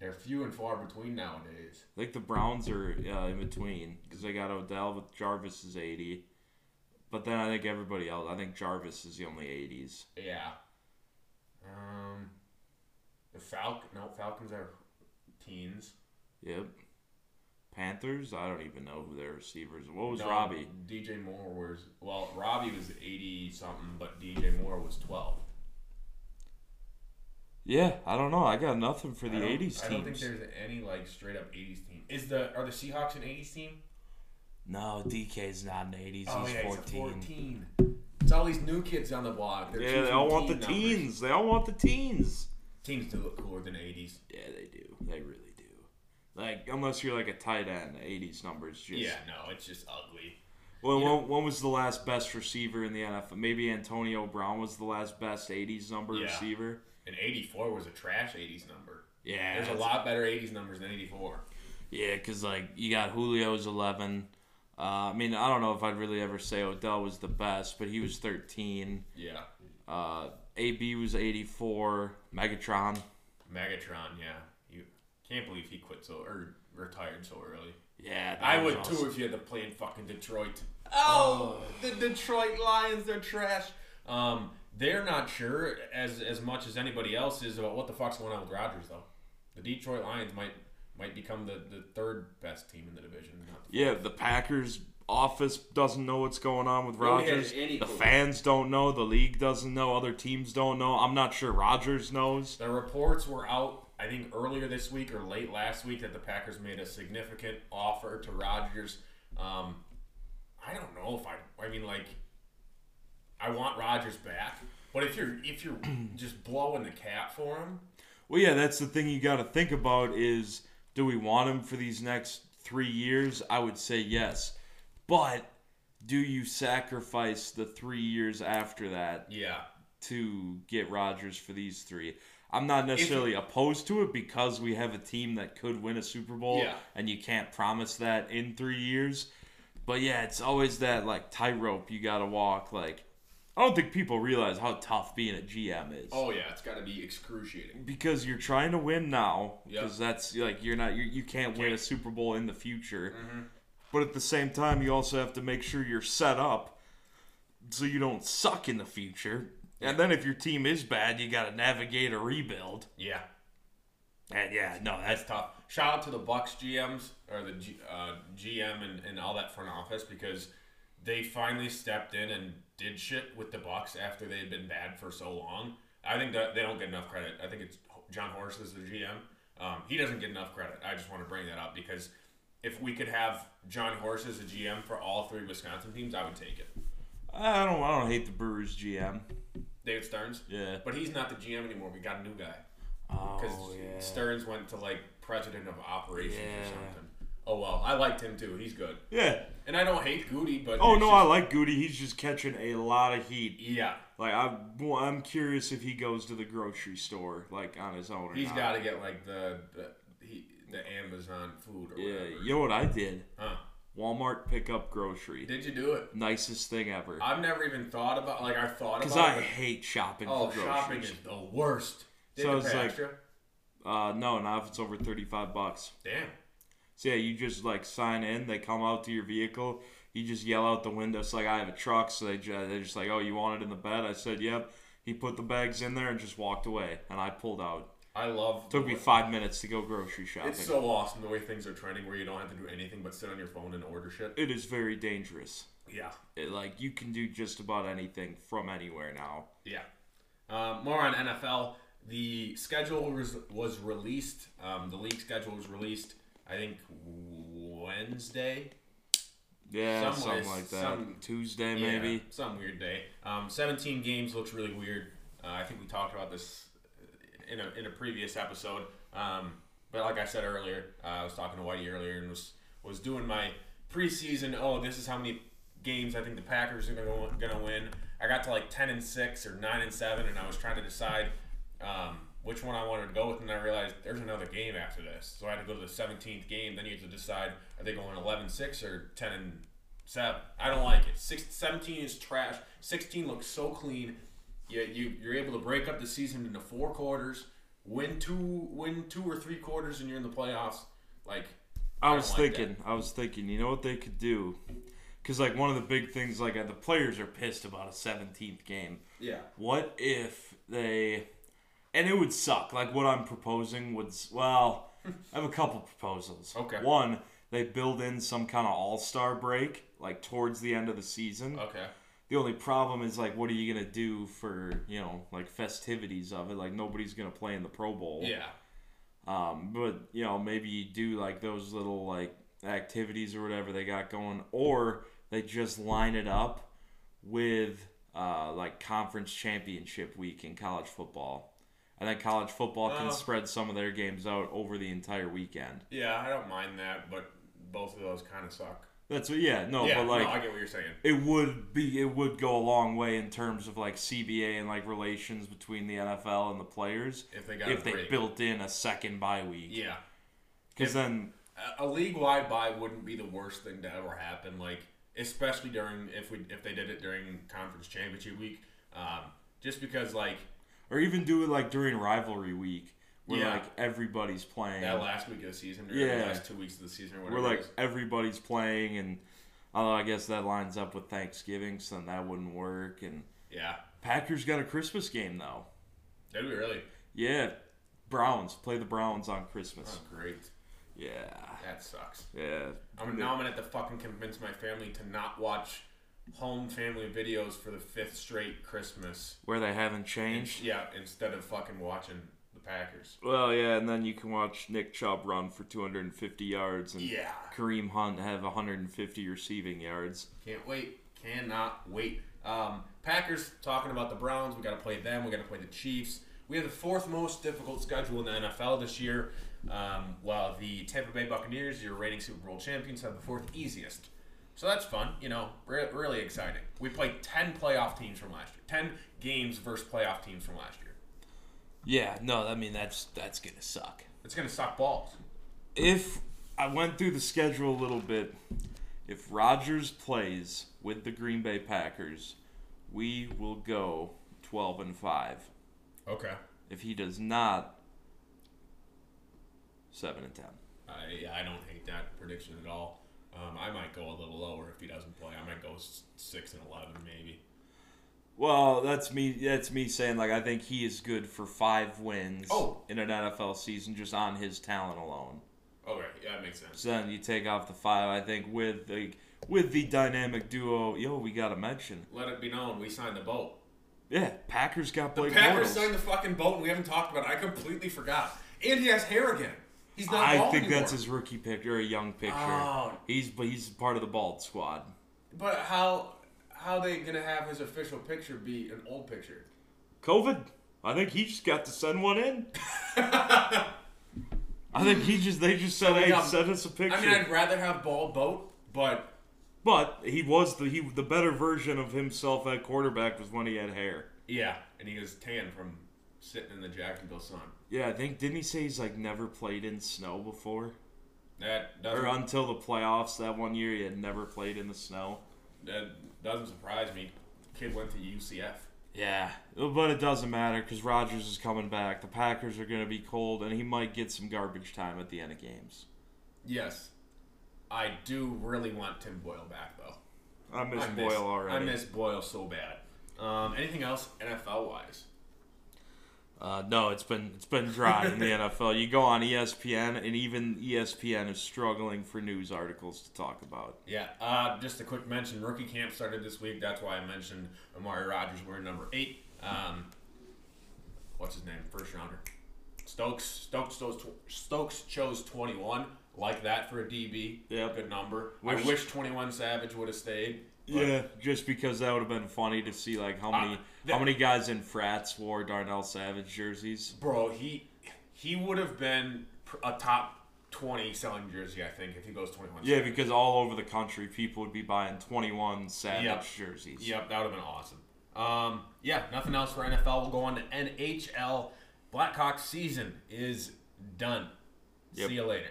Speaker 1: They're few and far between nowadays.
Speaker 2: I think the Browns are uh, in between because they got Odell, but Jarvis is 80. But then I think everybody else. I think Jarvis is the only 80s.
Speaker 1: Yeah. Um, the Falcon. No, Falcons are teens.
Speaker 2: Yep. Panthers. I don't even know who their receivers. What was
Speaker 1: No,
Speaker 2: Robbie?
Speaker 1: DJ Moore was well. Robbie was 80 something, but DJ Moore was 12.
Speaker 2: Yeah, I don't know. I got nothing for the
Speaker 1: I don't-
Speaker 2: 80s
Speaker 1: I don't think there's any like straight up 80s team. Is the are the Seahawks an 80s team?
Speaker 2: No, DK's not an 80s.
Speaker 1: Oh
Speaker 2: he's
Speaker 1: yeah,
Speaker 2: 14.
Speaker 1: he's a 14. It's all these new kids on the block. They're
Speaker 2: Yeah, they all want the
Speaker 1: numbers.
Speaker 2: teens. They all want the teens.
Speaker 1: Teams do look cooler than 80s.
Speaker 2: Yeah, they do. They really do. Like, unless you're like a tight end, 80s numbers just.
Speaker 1: Yeah, no, it's just ugly.
Speaker 2: Well,
Speaker 1: You
Speaker 2: when, when was the last best receiver in the NFL? Maybe Antonio Brown was the last best 80s number
Speaker 1: Yeah.
Speaker 2: receiver.
Speaker 1: And 84 was a trash 80s number.
Speaker 2: Yeah.
Speaker 1: There's a lot better 80s numbers than 84.
Speaker 2: Yeah, because, like, you got Julio's 11. Uh, I mean, I don't know if I'd really ever say Odell was the best, but he was 13.
Speaker 1: Yeah.
Speaker 2: Uh, AB was 84. Megatron.
Speaker 1: Megatron, yeah. You can't believe he quit so or retired so early.
Speaker 2: Yeah,
Speaker 1: I would
Speaker 2: awesome.
Speaker 1: too if you had to play in fucking Detroit. Oh, the Detroit Lions, they're trash. Um, they're not sure as as much as anybody else is about what the fuck's going on with Rodgers though. The Detroit Lions might might become the, the third best team in the division. Not the
Speaker 2: Yeah, the Packers office doesn't know what's going on with
Speaker 1: Nobody
Speaker 2: Rodgers. The
Speaker 1: clue.
Speaker 2: fans don't know. The league doesn't know. Other teams don't know. I'm not sure Rodgers knows.
Speaker 1: The reports were out, I think, earlier this week or late last week that the Packers made a significant offer to Rodgers. Um, I don't know if I. I mean, like, I want Rodgers back, but if you're if you're *clears throat* just blowing the cap for him,
Speaker 2: Well, yeah, that's the thing you got to think about is do we want him for these next three years? I would say yes. But do you sacrifice the three years after that
Speaker 1: yeah,
Speaker 2: to get Rodgers for these three? I'm not necessarily opposed to it because we have a team that could win a Super Bowl
Speaker 1: Yeah.
Speaker 2: and you can't promise that in three years. But yeah, it's always that like tightrope you got to walk. Like, I don't think people realize how tough being a GM is
Speaker 1: oh yeah, it's got to be excruciating.
Speaker 2: because you're trying to win now
Speaker 1: Yep.
Speaker 2: because that's like you're not you're, you can't win a Super Bowl in the future.
Speaker 1: Mm-hmm.
Speaker 2: But at the same time, you also have to make sure you're set up so you don't suck in the future. And then if your team is bad, you got to navigate a rebuild.
Speaker 1: Yeah,
Speaker 2: And yeah, no,
Speaker 1: that's
Speaker 2: that's
Speaker 1: tough. Shout out to the Bucks GMs or the G, uh, GM and, and all that front office because they finally stepped in and did shit with the Bucks after they had been bad for so long. I think that they don't get enough credit. I think it's Jon Horst is the GM. Um, he doesn't get enough credit. I just want to bring that up because if we could have Jon Horst as a GM for all three Wisconsin teams, I would take it.
Speaker 2: I don't I don't hate the Brewers GM.
Speaker 1: David Stearns,
Speaker 2: Yeah.
Speaker 1: but he's not the GM anymore. We got a new guy
Speaker 2: Oh
Speaker 1: because
Speaker 2: yeah.
Speaker 1: Stearns went to like president of operations
Speaker 2: Yeah.
Speaker 1: or something. Oh well, I liked him too. He's good,
Speaker 2: Yeah.
Speaker 1: and I don't hate Goody, but
Speaker 2: Oh no,
Speaker 1: just-
Speaker 2: I like Goody. He's just catching a lot of heat.
Speaker 1: yeah,
Speaker 2: Like I'm, well, I'm curious if he goes to the grocery store like on his own. Or
Speaker 1: he's got to get like the the he, the Amazon food or
Speaker 2: Yeah,
Speaker 1: whatever.
Speaker 2: you know what I did?
Speaker 1: Huh.
Speaker 2: Walmart pickup grocery.
Speaker 1: Did you do it?
Speaker 2: Nicest thing ever.
Speaker 1: I've never even thought about like I thought
Speaker 2: Because I
Speaker 1: it.
Speaker 2: hate shopping
Speaker 1: oh,
Speaker 2: for groceries.
Speaker 1: shopping is the worst. Did
Speaker 2: So it's
Speaker 1: pay
Speaker 2: like-
Speaker 1: extra?
Speaker 2: Uh, no, not if it's over thirty-five bucks.
Speaker 1: Damn.
Speaker 2: So yeah, you just like sign in. They come out to your vehicle. You just yell out the window. It's like I have a truck, so they they're just like, "Oh, you want it in the bed?" I said, "Yep." He put the bags in there and just walked away, and I pulled out.
Speaker 1: I love.
Speaker 2: Took me five minutes to go grocery shopping.
Speaker 1: It's so awesome the way things are trending, where you don't have to do anything but sit on your phone and order shit.
Speaker 2: it is very dangerous.
Speaker 1: Yeah.
Speaker 2: It, like you can do just about anything from anywhere now.
Speaker 1: Yeah. Um, more on NFL. The schedule was, was released. Um, the league schedule was released. I think Wednesday.
Speaker 2: Yeah,
Speaker 1: Some
Speaker 2: something like that.
Speaker 1: some-
Speaker 2: Tuesday
Speaker 1: Yeah,
Speaker 2: maybe.
Speaker 1: some weird day. Um, 17 games looks really weird. Uh, I think we talked about this in a, in a previous episode. Um, but like I said earlier, uh, I was talking to Whitey earlier and was was doing my preseason. Oh, this is how many games I think the Packers are gonna gonna win. I got to like 10 and six or nine and seven, and I was trying to decide um, which one I wanted to go with, and I realized there's another game after this, so I had to go to the 17th game. Then you have to decide are they going 11-6 or 10 and seven. I don't like it. Six, 17 is trash. 16 looks so clean. You, you you're able to break up the season into four quarters, win two win two or three quarters, and you're in the playoffs. Like
Speaker 2: I
Speaker 1: don't
Speaker 2: was
Speaker 1: like
Speaker 2: thinking, I was thinking, you know what they could do? Because like one of the big things, like uh, the players are pissed about a 17th game.
Speaker 1: yeah,
Speaker 2: What if they, and it would suck. Like what I'm proposing would, well, I have a couple proposals.
Speaker 1: Okay.
Speaker 2: One, they build in some kind of All Star break, like towards the end of the season.
Speaker 1: okay,
Speaker 2: The only problem is like, what are you gonna do for you know like festivities of it? Like nobody's gonna play in the Pro Bowl.
Speaker 1: yeah,
Speaker 2: Um, but you know, maybe you do like those little like activities or whatever they got going, or they just line it up with uh, like conference championship week in college football, and then college football can
Speaker 1: Uh.
Speaker 2: spread some of their games out over the entire weekend.
Speaker 1: yeah. I don't mind that, but both of those kind of suck.
Speaker 2: That's what, yeah, no,
Speaker 1: yeah,
Speaker 2: but like
Speaker 1: no, I get what you're saying.
Speaker 2: it would be, it would go a long way in terms of like CBA and like relations between the NFL and the players
Speaker 1: If they got
Speaker 2: if they built in a second bye week,
Speaker 1: yeah,
Speaker 2: because then
Speaker 1: a- league wide bye wouldn't be the worst thing to ever happen. Like especially during if we if they did it during conference championship week, um, just because like
Speaker 2: or even do it like during rivalry week where
Speaker 1: Yeah.
Speaker 2: like everybody's playing
Speaker 1: that last week of the season or
Speaker 2: Yeah.
Speaker 1: the last two weeks of the season or whatever.
Speaker 2: where like everybody's playing and although i guess that lines up with thanksgiving so then that wouldn't work and
Speaker 1: yeah,
Speaker 2: packers got a christmas game though
Speaker 1: that'd be really
Speaker 2: yeah browns play the browns on christmas
Speaker 1: oh, great.
Speaker 2: yeah
Speaker 1: That sucks.
Speaker 2: yeah
Speaker 1: I'm now I'm gonna have to fucking convince my family to not watch home family videos for the fifth straight Christmas.
Speaker 2: where they haven't changed
Speaker 1: Yeah, instead of fucking watching the Packers.
Speaker 2: well yeah and then you can watch nick chubb run for 250 yards and
Speaker 1: Yeah.
Speaker 2: kareem hunt have 150 receiving yards
Speaker 1: Can't wait. Cannot wait. Um, Packers talking about the Browns. We got to play them. We got to play the Chiefs. We have the fourth most difficult schedule in the NFL this year, um, while the Tampa Bay Buccaneers, your reigning Super Bowl champions, have the fourth easiest. So that's fun. You know, re- really exciting. We played ten playoff teams from last year. Ten games versus playoff teams from last year.
Speaker 2: yeah no i mean that's that's gonna suck
Speaker 1: It's gonna suck balls.
Speaker 2: if I went through the schedule a little bit, if Rodgers plays with the Green Bay Packers, we will go 12 and 5.
Speaker 1: Okay.
Speaker 2: If he does not, 7 and 10.
Speaker 1: I I don't hate that prediction at all. Um, I might go a little lower if he doesn't play. I might go six and eleven maybe.
Speaker 2: Well, that's me that's me saying like I think he is good for 5 wins
Speaker 1: Oh.
Speaker 2: in an NFL season just on his talent alone.
Speaker 1: Okay, yeah, that makes sense.
Speaker 2: So then you take off the 5 I think with the with the dynamic duo, yo, we got to mention.
Speaker 1: Let it be known we signed the boat.
Speaker 2: Yeah, Packers got
Speaker 1: The
Speaker 2: Blake
Speaker 1: Packers
Speaker 2: Bortles.
Speaker 1: signed the fucking boat and we haven't talked about it. I completely forgot. And he has hair again. He's not
Speaker 2: I think
Speaker 1: anymore.
Speaker 2: that's his rookie picture, a young picture.
Speaker 1: Oh.
Speaker 2: He's but he's part of the bald squad.
Speaker 1: But how how they gonna have his official picture be an old picture?
Speaker 2: COVID. I think he just got to send one in. *laughs* I think he just they just said,
Speaker 1: we
Speaker 2: "Hey,
Speaker 1: got-
Speaker 2: send us a picture."
Speaker 1: I mean, I'd rather have bald boat, but
Speaker 2: but he was the he the better version of himself at quarterback was when he had hair.
Speaker 1: yeah, and he was tan from sitting in the Jacksonville sun.
Speaker 2: Yeah, I think didn't he say he's like never played in snow before?
Speaker 1: That doesn't
Speaker 2: Or until the playoffs that one year he had never played in the snow.
Speaker 1: That doesn't surprise me. Kid went to UCF.
Speaker 2: Yeah, but it doesn't matter because Rodgers is coming back. The Packers are going to be cold, and he might get some garbage time at the end of games.
Speaker 1: Yes, I do really want Tim Boyle back though.
Speaker 2: I miss
Speaker 1: I
Speaker 2: Boyle already.
Speaker 1: I miss Boyle so bad. Um, anything else NFL wise?
Speaker 2: Uh, no, it's been it's been dry in the *laughs* NFL. You go on ESPN, and even ESPN is struggling for news articles to talk about.
Speaker 1: Yeah, uh, just a quick mention. Rookie camp started this week. That's why I mentioned Amari Rodgers wearing number eight. Um, what's his name? First rounder. Stokes. Stokes chose, Stokes chose 21. Like that for a DB.
Speaker 2: Yep.
Speaker 1: Good number.
Speaker 2: Wish-
Speaker 1: I wish 21 Savage would have stayed. but-
Speaker 2: Yeah, just because that would have been funny to see like how many
Speaker 1: Uh,
Speaker 2: how many guys in frats wore Darnell Savage jerseys.
Speaker 1: Bro, he he would have been a top 20 selling jersey, I think, if he goes 21
Speaker 2: Yeah,
Speaker 1: Savage.
Speaker 2: because all over the country people would be buying 21 Savage
Speaker 1: Yep.
Speaker 2: jerseys.
Speaker 1: Yep, that would have been awesome. Um, yeah, nothing else for NFL. We'll go on to NHL. Blackhawks season is done.
Speaker 2: Yep.
Speaker 1: See you later.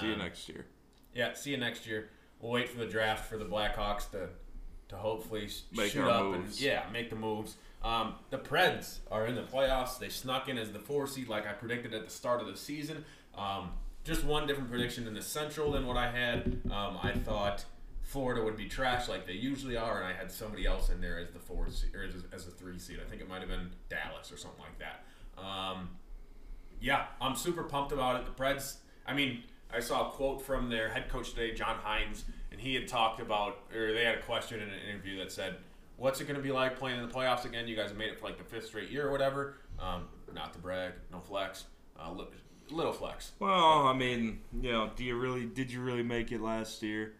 Speaker 2: See you
Speaker 1: Um,
Speaker 2: next year.
Speaker 1: Yeah, see you next year. We'll wait for the draft for the Blackhawks to to hopefully
Speaker 2: Make
Speaker 1: shoot up
Speaker 2: moves.
Speaker 1: and yeah, make the moves. Um, the Preds are in the playoffs. They snuck in as the four seed, like I predicted at the start of the season. Um, just one different prediction in the Central than what I had. Um, I thought Florida would be trash like they usually are, and I had somebody else in there as the four seed or as, as a three seed. I think it might have been Dallas or something like that. Um, yeah, I'm super pumped about it. The Preds, I mean, I saw a quote from their head coach today, John Hynes, and he had talked about, or they had a question in an interview that said, What's it going to be like playing in the playoffs again? You guys made it for like the fifth straight year or whatever. Um, not to brag, no flex, uh, li- little flex.
Speaker 2: Well, I mean, you know, do you really did you really make it last year?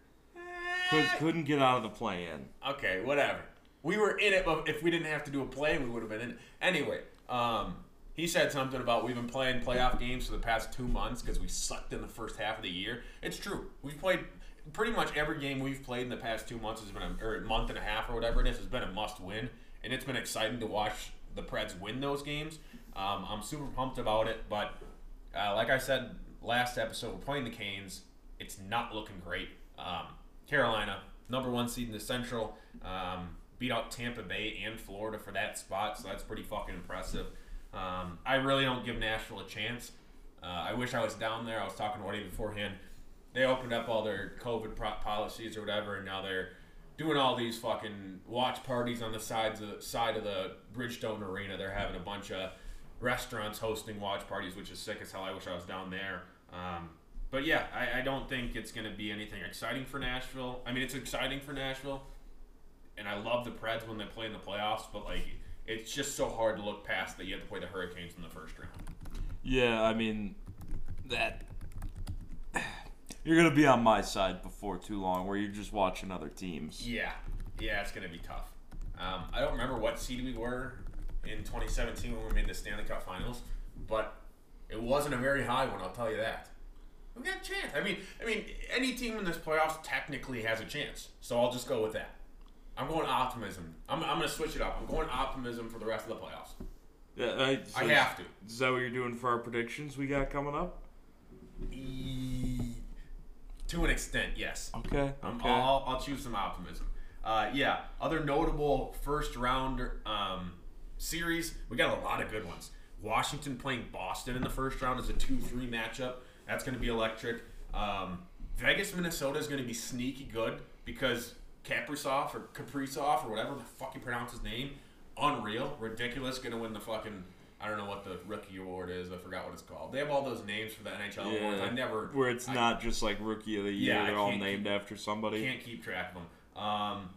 Speaker 2: Could, couldn't get out of the play-in.
Speaker 1: Okay, whatever. We were in it, but if we didn't have to do a play, we would have been in it. Anyway, um, he said something about we've been playing playoff games for the past two months because we sucked in the first half of the year. It's true. We've played pretty much every game we've played in the past two months has been a, or month and a half or whatever it is has been a must win, and it's been exciting to watch the Preds win those games. Um, I'm super pumped about it, but uh, like I said last episode, we're playing the Canes. It's not looking great. Um, Carolina, number one seed in the Central, um, beat out Tampa Bay and Florida for that spot, so that's pretty fucking impressive. Um, I really don't give Nashville a chance. Uh, I wish I was down there. I was talking to Woody beforehand. They opened up all their COVID policies or whatever, and now they're doing all these fucking watch parties on the sides of the side of the Bridgestone Arena. They're having a bunch of restaurants hosting watch parties, which is sick as hell. I wish I was down there. Um, but yeah, I, I don't think it's going to be anything exciting for Nashville. I mean, it's exciting for Nashville, and I love the Preds when they play in the playoffs. But like, it's just so hard to look past that you have to play the Hurricanes in the first round.
Speaker 2: Yeah, I mean that you're gonna be on my side before too long, where you're just watching other teams.
Speaker 1: Yeah, yeah, it's going to be tough. Um, I don't remember what seed we were in 2017 when we made the Stanley Cup Finals, but it wasn't a very high one. I'll tell you that. We got a chance. I mean, I mean, any team in this playoffs technically has a chance. So I'll just go with that. I'm going optimism. I'm, I'm going to switch it up. I'm going optimism for the rest of the playoffs.
Speaker 2: Yeah, I, so
Speaker 1: I have to.
Speaker 2: Is that what you're doing for our predictions we got coming up?
Speaker 1: E- to an extent, yes.
Speaker 2: Okay.
Speaker 1: Um,
Speaker 2: Okay.
Speaker 1: I'll, I'll choose some optimism. Uh, yeah, other notable first round um, series. We got a lot of good ones. Washington playing Boston in the first round is a 2 3 matchup. That's going to be electric. Um, Vegas, Minnesota is going to be sneaky good because Kaprizov or Kaprizov or whatever the fuck you pronounce his name, unreal, ridiculous, going to win the fucking. I don't know what the rookie award is. I forgot what it's called. They have all those names for the NHL awards. I never.
Speaker 2: Where it's
Speaker 1: I-
Speaker 2: not just like rookie of the year;
Speaker 1: Yeah,
Speaker 2: they're all named after somebody.
Speaker 1: can't keep track of them. Um,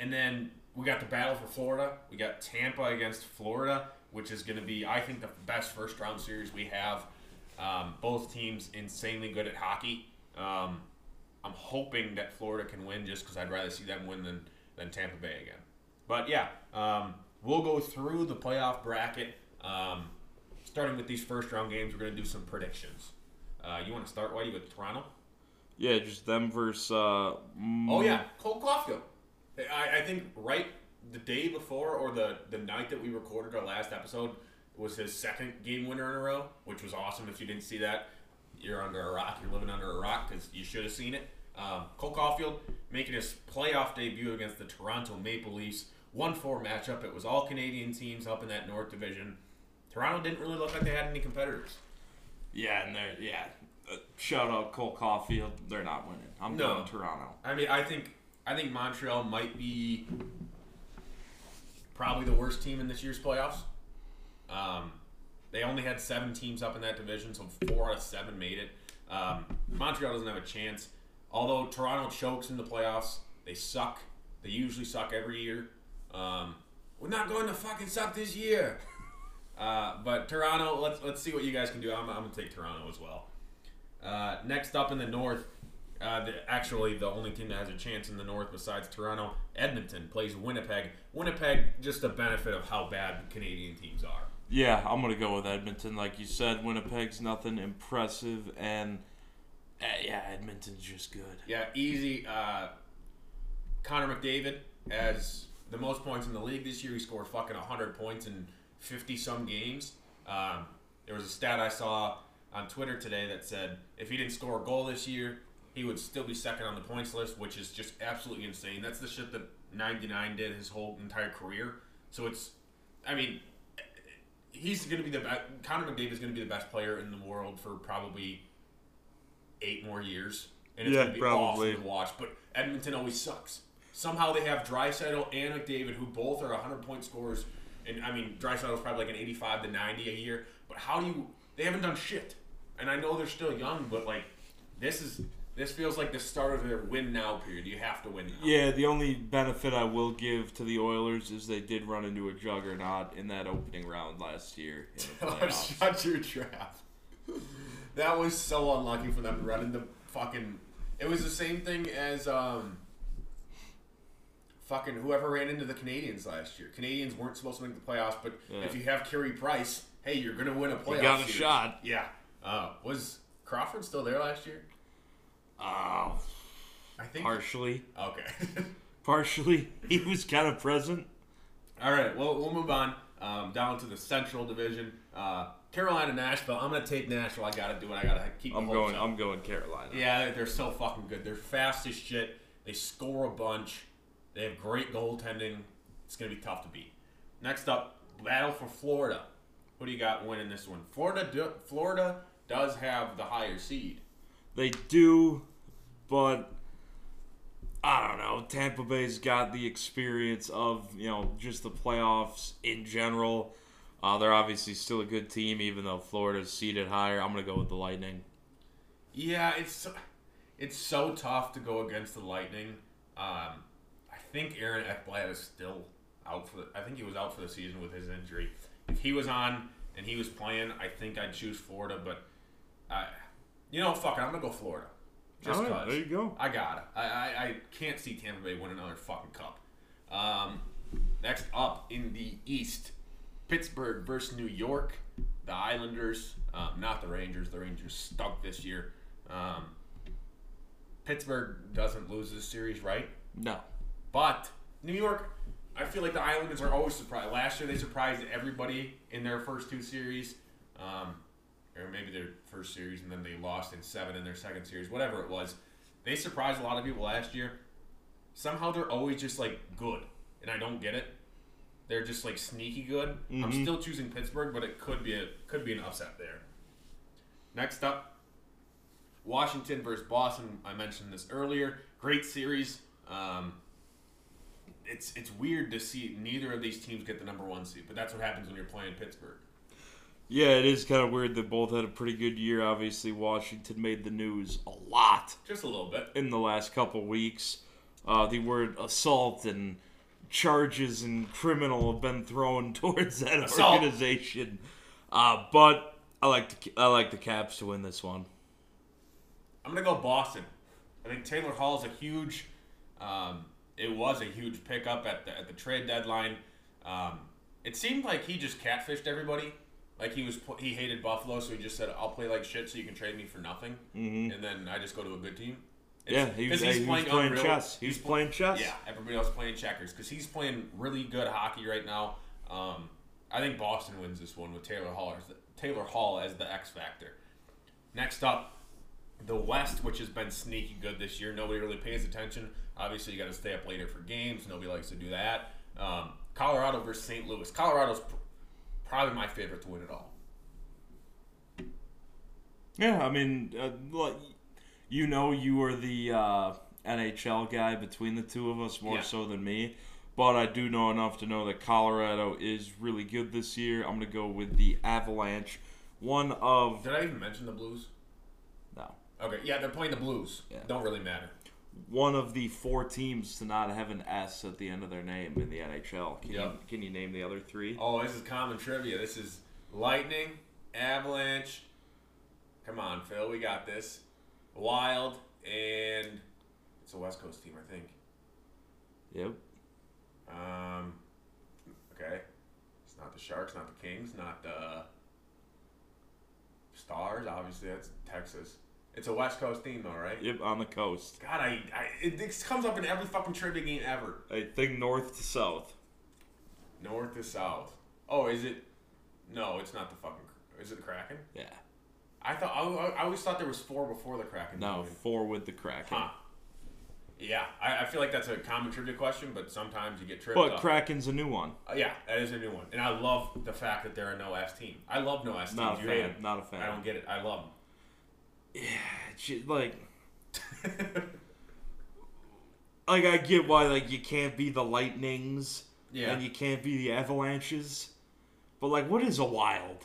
Speaker 1: and then we got the battle for Florida. We got Tampa against Florida, which is going to be, I think, the best first round series we have. Um, both teams insanely good at hockey. Um, I'm hoping that Florida can win just because I'd rather see them win than, than Tampa Bay again. But yeah, um, we'll go through the playoff bracket. Um, starting with these first round games, we're going to do some predictions. Uh, you want to start, Whitey, with Toronto?
Speaker 2: Yeah, just them versus. Uh,
Speaker 1: Oh yeah, Cole Caufield. I, I think right the day before or the the night that we recorded our last episode was his second game winner in a row, which was awesome. If you didn't see that, you're under a rock. You're living under a rock because you should have seen it. Um, Cole Caufield making his playoff debut against the Toronto Maple Leafs. 1 4 matchup. It was all Canadian teams up in that North Division. Toronto didn't really look like they had any competitors.
Speaker 2: Yeah, and they're yeah. Uh, shout out Cole Caufield. They're not winning. I'm
Speaker 1: No.
Speaker 2: going Toronto.
Speaker 1: I mean, I think I think Montreal might be probably the worst team in this year's playoffs. Um, they only had seven teams up in that division, so four out of seven made it. Um, Montreal doesn't have a chance. Although Toronto chokes in the playoffs, they suck. They usually suck every year. Um, we're not going to fucking suck this year. Uh, but Toronto, let's let's see what you guys can do. I'm, I'm gonna take Toronto as well. Uh, next up in the North, uh, the, actually the only team that has a chance in the North besides Toronto, Edmonton plays Winnipeg. Winnipeg, just a benefit of how bad Canadian teams are.
Speaker 2: Yeah, I'm gonna go with Edmonton. Like you said, Winnipeg's nothing impressive, and uh, yeah, Edmonton's just good.
Speaker 1: Yeah, easy. Uh, Connor McDavid has the most points in the league this year. He scored fucking 100 points in 50 some games. Um, there was a stat I saw on Twitter today that said if he didn't score a goal this year, he would still be second on the points list, which is just absolutely insane. That's the shit that 99 did his whole entire career. So it's, I mean, he's going to be the best. Connor McDavid is going to be the best player in the world for probably eight more years, and it's
Speaker 2: Yeah,
Speaker 1: going to be
Speaker 2: probably.
Speaker 1: awesome to watch. But Edmonton always sucks. Somehow they have Draisaitl and McDavid, who both are 100 point scorers, and I mean Draisaitl's probably like an 85 to 90 a year. But how do you? They haven't done shit, and I know they're still young, but like this is this feels like the start of their win now period. You have to win now.
Speaker 2: Yeah, the only benefit I will give to the Oilers is they did run into a juggernaut in that opening round last year. *laughs*
Speaker 1: Shut your trap. *laughs* That was so unlucky for them to run into fucking. It was the same thing as um. Fucking whoever ran into the Canadiens last year. Canadiens weren't supposed to make the playoffs, but
Speaker 2: Yeah.
Speaker 1: if you have Carey Price, hey, you're gonna win a playoff.
Speaker 2: You got a
Speaker 1: series.
Speaker 2: shot.
Speaker 1: Yeah. Uh, was Crawford still there last year?
Speaker 2: Oh,
Speaker 1: I think.
Speaker 2: partially,
Speaker 1: Okay. *laughs*
Speaker 2: partially, *laughs* he was kind of present.
Speaker 1: All right, well, we'll move on um, down to the Central Division. Uh, Carolina, Nashville. I'm gonna take Nashville. I gotta do it. I gotta keep.
Speaker 2: I'm going.
Speaker 1: up.
Speaker 2: I'm going Carolina.
Speaker 1: Yeah, they're so fucking good. They're fast as shit. They score a bunch. They have great goaltending. It's gonna be tough to beat. Next up, battle for Florida. Who do you got winning this one? Florida. Do, Florida does have the higher seed.
Speaker 2: They do, but I don't know. Tampa Bay's got the experience of you know just the playoffs in general. Uh, they're obviously still a good team, even though Florida's seeded higher. I'm gonna go with the Lightning.
Speaker 1: Yeah, it's so- it's so tough to go against the Lightning. Um, think Aaron Ekblad is still out for. The, I think he was out for the season with his injury. If he was on and he was playing, I think I'd choose Florida. But I, you know, fuck it, I'm gonna go Florida. Just
Speaker 2: All right,
Speaker 1: cause.
Speaker 2: there you go.
Speaker 1: I got it. I, I, I can't see Tampa Bay win another fucking cup. Um, next up in the East, Pittsburgh versus New York. The Islanders, um, not the Rangers. The Rangers stunk this year. Um, Pittsburgh doesn't lose this series, right?
Speaker 2: No.
Speaker 1: But New York, I feel like the Islanders are always surprised. Last year they surprised everybody in their first two series, um, or maybe their first series, and then they lost in seven in their second series. Whatever it was, they surprised a lot of people last year. Somehow they're always just like good, and I don't get it. They're just like sneaky good. I'm
Speaker 2: Mhm.
Speaker 1: still choosing Pittsburgh, but it could be a could be an upset there. Next up, Washington versus Boston. I mentioned this earlier. Great series. Um, it's it's weird to see neither of these teams get the number one seed, but that's what happens when you're playing Pittsburgh.
Speaker 2: Yeah, it is kind of weird that both had a pretty good year. Obviously, Washington made the news a lot
Speaker 1: Just a little bit.
Speaker 2: in the last couple weeks. Uh, the word assault and charges and criminal have been thrown *laughs* towards that
Speaker 1: Assault.
Speaker 2: organization. Uh, but I like the I like the Caps to win this one.
Speaker 1: I'm gonna go Boston. I think Taylor Hall is a huge. Um, it was a huge pickup at the at the trade deadline. Um, it seemed like he just catfished everybody. Like he was he hated Buffalo, so he just said, "I'll play like shit, so you can trade me for nothing,"
Speaker 2: hmm
Speaker 1: and then I just go to a good team.
Speaker 2: Yeah, he was,
Speaker 1: he's
Speaker 2: he playing
Speaker 1: unreal.
Speaker 2: chess. He was
Speaker 1: He's
Speaker 2: playing chess.
Speaker 1: Yeah, everybody else playing checkers because he's playing really good hockey right now. Um, I think Boston wins this one with Taylor Hall as the, Taylor Hall as the X factor. Next up, the West, which has been sneaky good this year. Nobody really pays attention. Obviously, you got to stay up later for games. Nobody likes to do that. Um, Colorado versus St. Louis. Colorado's pr- probably my favorite to win it all.
Speaker 2: Yeah, I mean, uh, like, you know, you were the uh, NHL guy between the two of us more
Speaker 1: Yeah.
Speaker 2: so than me. But I do know enough to know that Colorado is really good this year. I'm going to go with the Avalanche. One of.
Speaker 1: Did I even mention the Blues?
Speaker 2: No.
Speaker 1: Okay, yeah, they're playing the Blues.
Speaker 2: Yeah.
Speaker 1: Don't really matter.
Speaker 2: One of the four teams to not have an S at the end of their name in the NHL. Can, you, can you name the other three?
Speaker 1: Oh, this is common trivia. This is Lightning, Avalanche. Come on, Phil, we got this. Wild, and it's a West Coast team, I think.
Speaker 2: Yep.
Speaker 1: Um, okay, it's not the Sharks, not the Kings, not the Stars. Obviously, that's Texas. It's a West Coast team, though, right?
Speaker 2: Yep, on the coast.
Speaker 1: God, I, I it, this comes up in every fucking trivia game ever.
Speaker 2: I think north to south.
Speaker 1: North to south. Oh, is it? No, it's not the fucking. Is it the Kraken?
Speaker 2: Yeah.
Speaker 1: I thought I, I always thought there was four before the Kraken.
Speaker 2: No,
Speaker 1: joined.
Speaker 2: four with the Kraken.
Speaker 1: Huh. Yeah, I, I feel like that's a common trivia question, but sometimes you get tripped
Speaker 2: But
Speaker 1: up.
Speaker 2: Kraken's a new one.
Speaker 1: Uh, yeah, that is a new one, and I love the fact that they're a no S team. I love no S teams.
Speaker 2: Not a
Speaker 1: You
Speaker 2: fan. Not a fan.
Speaker 1: I don't get it. I love
Speaker 2: Shit, Yeah,
Speaker 1: like,
Speaker 2: like I get why like you can't be the Lightnings
Speaker 1: yeah,
Speaker 2: and you can't be the Avalanches, but like, what is a Wild?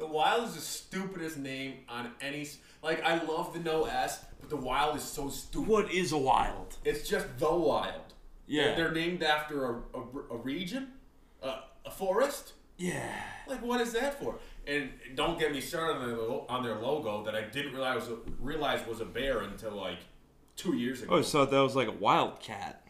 Speaker 1: the Wild is the stupidest name on any. Like I love the no S, but the Wild is so stupid.
Speaker 2: What is a Wild?
Speaker 1: It's just the Wild.
Speaker 2: Yeah.
Speaker 1: They're, they're named after a, a, a region, a, a forest.
Speaker 2: Yeah.
Speaker 1: Like, what is that for? And don't get me started on their, lo- on their logo that I didn't realize realize was a bear until like two years ago.
Speaker 2: Oh, so that was like a wildcat.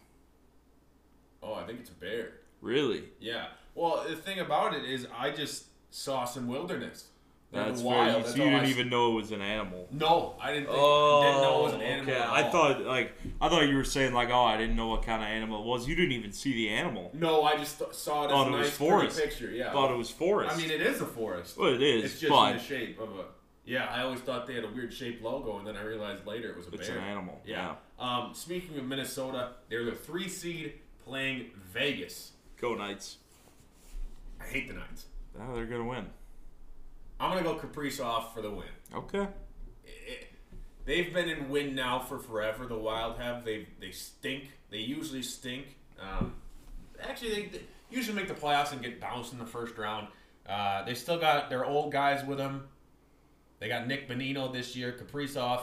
Speaker 1: Oh, I think it's a bear.
Speaker 2: Really?
Speaker 1: Yeah. Well, the thing about it is, I just saw some wilderness.
Speaker 2: That's
Speaker 1: wild. That's
Speaker 2: So you didn't
Speaker 1: s-
Speaker 2: even know it was an animal.
Speaker 1: No, I didn't. Think,
Speaker 2: Oh,
Speaker 1: didn't know it was an animal.
Speaker 2: okay. I thought like I thought you were saying like, oh, I didn't know what kind of animal it was. You didn't even see the animal.
Speaker 1: No, I just th- saw it as
Speaker 2: Thought
Speaker 1: a
Speaker 2: it
Speaker 1: nice pretty
Speaker 2: forest.
Speaker 1: picture. Yeah.
Speaker 2: Thought it was forest.
Speaker 1: I mean, it is a forest.
Speaker 2: well, it is,
Speaker 1: it's just
Speaker 2: but
Speaker 1: in the shape of a. Yeah, I always thought they had a weird shaped logo, and then I realized later it was a
Speaker 2: it's
Speaker 1: bear.
Speaker 2: an animal.
Speaker 1: Yeah. Um, speaking of Minnesota, they're the three seed playing Vegas.
Speaker 2: Go Knights.
Speaker 1: I hate the Knights.
Speaker 2: Oh, they're gonna win.
Speaker 1: I'm gonna go Kaprizov for the win.
Speaker 2: Okay.
Speaker 1: It- they've been in win now for forever. The Wild have. They they stink. They usually stink. Um, actually, they, they usually make the playoffs and get bounced in the first round. Uh, they still got their old guys with them. They got Nick Bonino this year, Kaprizov.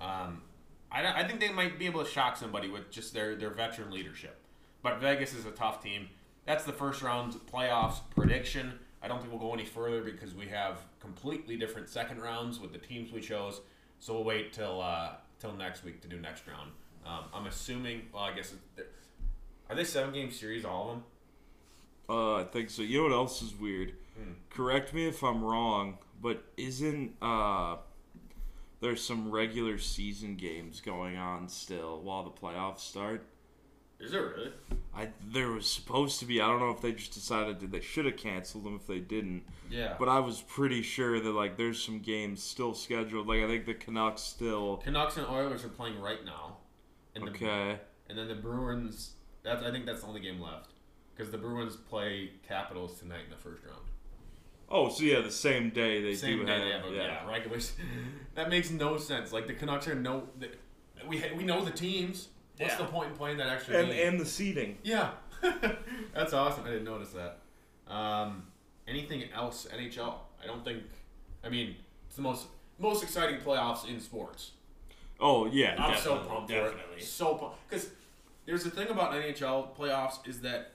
Speaker 1: Um, I, I think they might be able to shock somebody with just their, their veteran leadership. But Vegas is a tough team. That's the first round playoffs prediction. I don't think we'll go any further because we have completely different second rounds with the teams we chose. So we'll wait till uh, till next week to do next round. Um, I'm assuming. Well, I guess are they seven game series all of them?
Speaker 2: Uh, I think so. You know what else is weird?
Speaker 1: Hmm.
Speaker 2: Correct me if I'm wrong, but isn't uh there's some regular season games going on still while the playoffs start?
Speaker 1: Is there really?
Speaker 2: I there was supposed to be. I don't know if they just decided that they should have canceled them if they didn't.
Speaker 1: Yeah.
Speaker 2: But I was pretty sure that like there's some games still scheduled. Like I think the Canucks still.
Speaker 1: Canucks and Oilers are playing right now. And the,
Speaker 2: Okay.
Speaker 1: And then the Bruins. That's I think that's the only game left because the Bruins play Capitals tonight in the first round.
Speaker 2: Oh, so yeah, the same day they
Speaker 1: Same
Speaker 2: do
Speaker 1: day
Speaker 2: have.
Speaker 1: they have a,
Speaker 2: yeah.
Speaker 1: yeah. s- *laughs* that makes no sense. Like the Canucks are no. the- We we know the teams. What's
Speaker 2: Yeah.
Speaker 1: the point in playing that extra
Speaker 2: And
Speaker 1: game?
Speaker 2: and the seating.
Speaker 1: yeah, *laughs* that's awesome. I didn't notice that. Um, anything else NHL? I don't think. I mean, it's the most most exciting playoffs in sports.
Speaker 2: Oh yeah,
Speaker 1: I'm so
Speaker 2: definitely,
Speaker 1: pumped
Speaker 2: definitely.
Speaker 1: for it. So pumped because there's the thing about NHL playoffs is that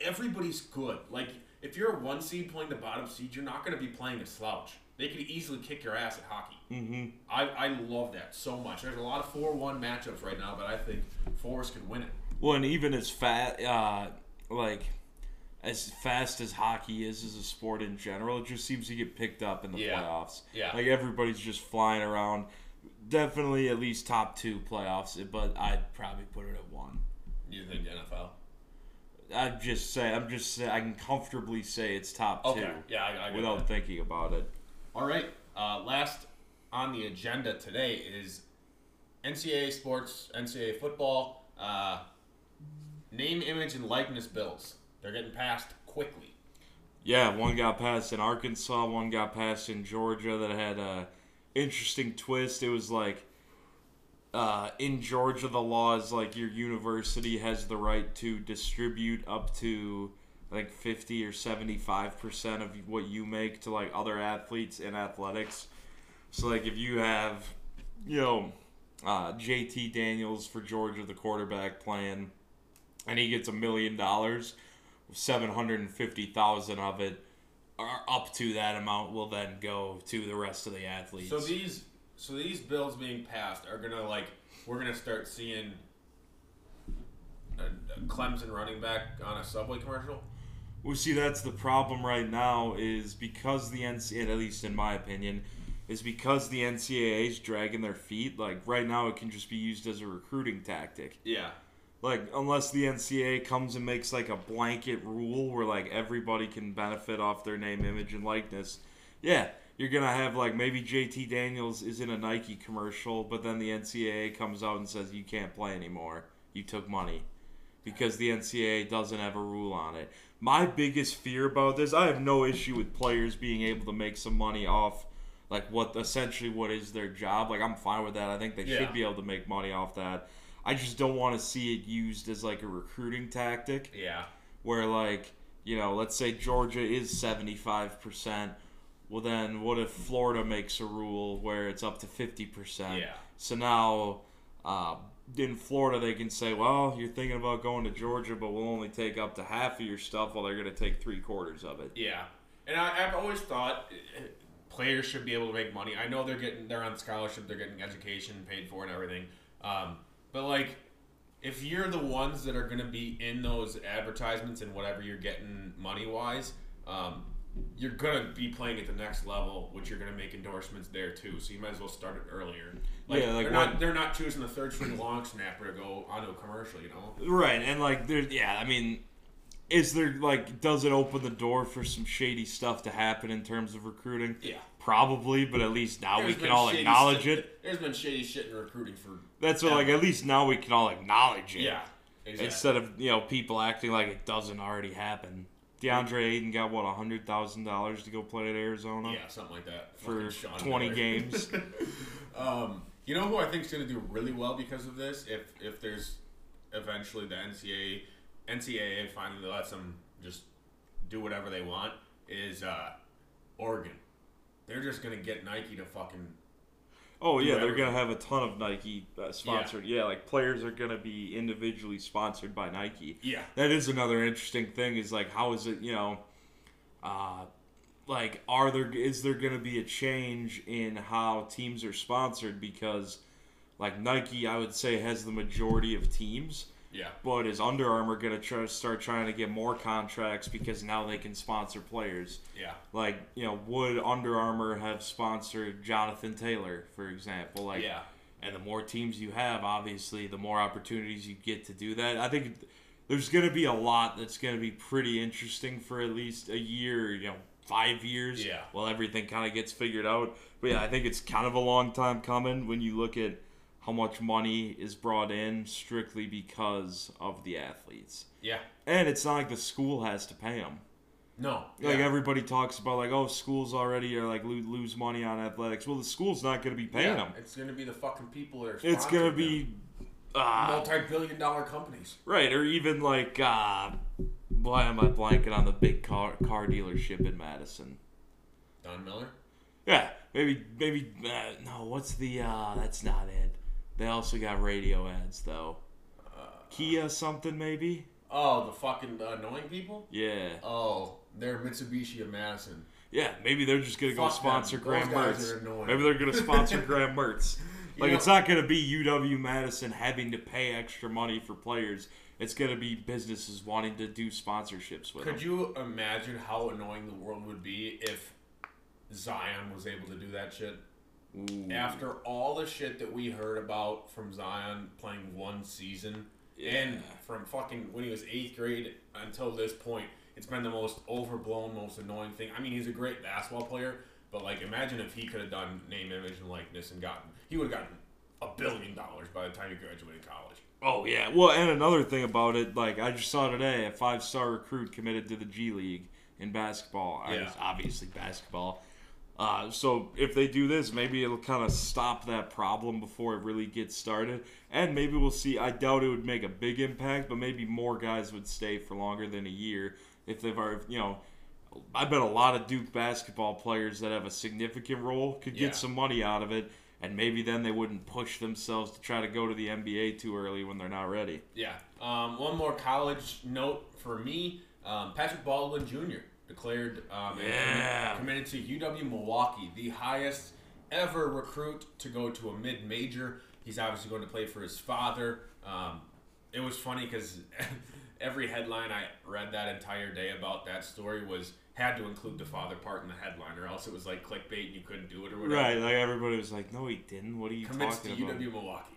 Speaker 1: everybody's good. Like if you're a one seed playing the bottom seed, you're not going to be playing a slouch. They could easily kick your ass at hockey.
Speaker 2: Mm-hmm.
Speaker 1: I, I love that so much. There's a lot of four one matchups right now, but I think Forest could win it.
Speaker 2: Well, and even as fat, uh, like as fast as hockey is as a sport in general, it just seems to get picked up in the
Speaker 1: Yeah.
Speaker 2: playoffs.
Speaker 1: Yeah.
Speaker 2: like everybody's just flying around. Definitely at least top two playoffs, but I'd probably put it at one.
Speaker 1: You think NFL?
Speaker 2: I'd just say I'm just say I can comfortably say it's top two
Speaker 1: Yeah, I, I
Speaker 2: without
Speaker 1: that.
Speaker 2: thinking about it.
Speaker 1: All right. Uh, last on the agenda today is NCAA sports, NCAA football, uh, name, image, and likeness bills. They're getting passed quickly.
Speaker 2: Yeah, one got passed in Arkansas, one got passed in Georgia that had a interesting twist. It was like uh, in Georgia, the law is like your university has the right to distribute up to like 50 or 75 percent of what you make to like other athletes in athletics. So like if you have, you know, uh, JT Daniels for Georgia, the quarterback playing, and he gets a million dollars, seven hundred and fifty thousand of it, or up to that amount, will then go to the rest of the athletes.
Speaker 1: So these, so these bills being passed are gonna like we're gonna start seeing a, a Clemson running back on a Subway commercial.
Speaker 2: Well, see, that's the problem right now is because the NCAA, at least in my opinion, is because the NCAA is dragging their feet. Like right now, it can just be used as a recruiting tactic.
Speaker 1: Yeah.
Speaker 2: Like unless the NCAA comes and makes like a blanket rule where like everybody can benefit off their name, image, and likeness. Yeah, you're gonna have like maybe JT Daniels is in a Nike commercial, but then the NCAA comes out and says you can't play anymore. You took money because the NCAA doesn't have a rule on it. My biggest fear about this, I have no issue with players being able to make some money off like what essentially what is their job. Like I'm fine with that. I think they
Speaker 1: Yeah.
Speaker 2: should be able to make money off that. I just don't want to see it used as like a recruiting tactic
Speaker 1: Yeah.
Speaker 2: where like, you know, let's say Georgia is 75%. Well then what if Florida makes a rule where it's up to 50%?
Speaker 1: Yeah.
Speaker 2: So now uh, in Florida, they can say, well, you're thinking about going to Georgia, but we'll only take up to half of your stuff while they're going to take three quarters of it.
Speaker 1: Yeah, and I, I've always thought players should be able to make money. I know they're getting they're on scholarship, they're getting education paid for and everything. Um, but like, if you're the ones that are going to be in those advertisements and whatever you're getting money wise, um, you're gonna be playing at the next level, which you're gonna make endorsements there too. So you might as well start it earlier. Like,
Speaker 2: Yeah, like
Speaker 1: they're not they're not choosing the third string long snapper to go onto a commercial. You know.
Speaker 2: Right, and like, there, yeah, I mean, is there like, does it open the door for some shady stuff to happen in terms of recruiting?
Speaker 1: Yeah.
Speaker 2: Probably, but at least now we can all acknowledge
Speaker 1: shit-
Speaker 2: it.
Speaker 1: There's been shady shit in recruiting for
Speaker 2: That's what, like, at least now we can all acknowledge it.
Speaker 1: yeah. Exactly.
Speaker 2: Instead of you know people acting like it doesn't already happen. DeAndre Ayton got what hundred thousand dollars to go play at Arizona
Speaker 1: Yeah, something like that.
Speaker 2: for twenty games. *laughs*
Speaker 1: um, you know who I think is going to do really well because of this? If if there's eventually the NCAA NCAA finally lets them just do whatever they want is uh, Oregon. They're just going to get Nike to fucking
Speaker 2: Oh yeah, they're gonna have a ton of Nike uh, sponsored. Yeah. like players are gonna be individually sponsored by Nike.
Speaker 1: yeah
Speaker 2: That is another interesting thing. Is like how is it? You know, uh, like are there is there gonna be a change in how teams are sponsored because, like Nike, I would say has the majority of teams.
Speaker 1: Yeah
Speaker 2: But is Under Armour gonna try start trying to get more contracts because now they can sponsor players?
Speaker 1: yeah
Speaker 2: Like you know, would Under Armour have sponsored Jonathan Taylor, for example? Like,
Speaker 1: yeah
Speaker 2: and the more teams you have, obviously, the more opportunities you get to do that. I think there's going to be a lot that's going to be pretty interesting for at least a year, you know, five years.
Speaker 1: Yeah.
Speaker 2: While everything kind of gets figured out. But yeah, I think it's kind of a long time coming when you look at how much money is brought in strictly because of the athletes.
Speaker 1: yeah
Speaker 2: And it's not like the school has to pay them.
Speaker 1: no
Speaker 2: Like
Speaker 1: yeah.
Speaker 2: everybody talks about, like, oh, schools already are like lo- lose money on athletics. Well, the school's not going to be paying
Speaker 1: yeah,
Speaker 2: them.
Speaker 1: it's going to be the fucking people that are
Speaker 2: It's gonna be uh,
Speaker 1: multi-billion dollar companies.
Speaker 2: right, or even like uh, why am I blanking on the big car car dealership in Madison?
Speaker 1: Don Miller.
Speaker 2: Yeah, maybe maybe uh, no. What's the? uh That's not it. They also got radio ads though. Kia something maybe.
Speaker 1: Oh, the fucking annoying people.
Speaker 2: Yeah,
Speaker 1: Oh, they're Mitsubishi of Madison.
Speaker 2: yeah. Maybe they're just gonna go sponsor
Speaker 1: them.
Speaker 2: Graham Mertz. Maybe they're gonna sponsor *laughs* Graham Mertz. Like
Speaker 1: know-
Speaker 2: it's not gonna be UW Madison having to pay extra money for players. It's gonna be businesses wanting to do sponsorships with
Speaker 1: Could
Speaker 2: them.
Speaker 1: you imagine how annoying the world would be if Zion was able to do that shit?
Speaker 2: Ooh.
Speaker 1: After all the shit that we heard about from Zion playing one season, and from fucking when he was eighth grade until this point, it's been the most overblown, most annoying thing. I mean, he's a great basketball player, But like, imagine if he could have done name, image, and likeness and gotten he would have gotten a billion dollars by the time he graduated college.
Speaker 2: Oh yeah. Well, and another thing about it, like I just saw today, a five-star recruit committed to the G League in basketball. I
Speaker 1: Yeah.
Speaker 2: obviously basketball. Uh, so if they do this, maybe it'll kind of stop that problem before it really gets started, and maybe we'll see. I doubt it would make a big impact, but maybe more guys would stay for longer than a year if they've already, you know. I bet a lot of Duke basketball players that have a significant role could get
Speaker 1: Yeah.
Speaker 2: some money out of it, and maybe then they wouldn't push themselves to try to go to the NBA too early when they're not ready.
Speaker 1: Yeah. Um, one more college note for me: um, Patrick Baldwin Jr. declared um,
Speaker 2: Yeah.
Speaker 1: committed to UW Milwaukee, the highest ever recruit to go to a mid-major. He's obviously going to play for his father. Um, it was funny because *laughs* every headline I read that entire day about that story was had to include the father part in the headline, or else it was like clickbait and you couldn't do it or whatever.
Speaker 2: Right, like everybody was like, "No, he didn't. What are you
Speaker 1: Commits to
Speaker 2: talking about?"
Speaker 1: UW Milwaukee.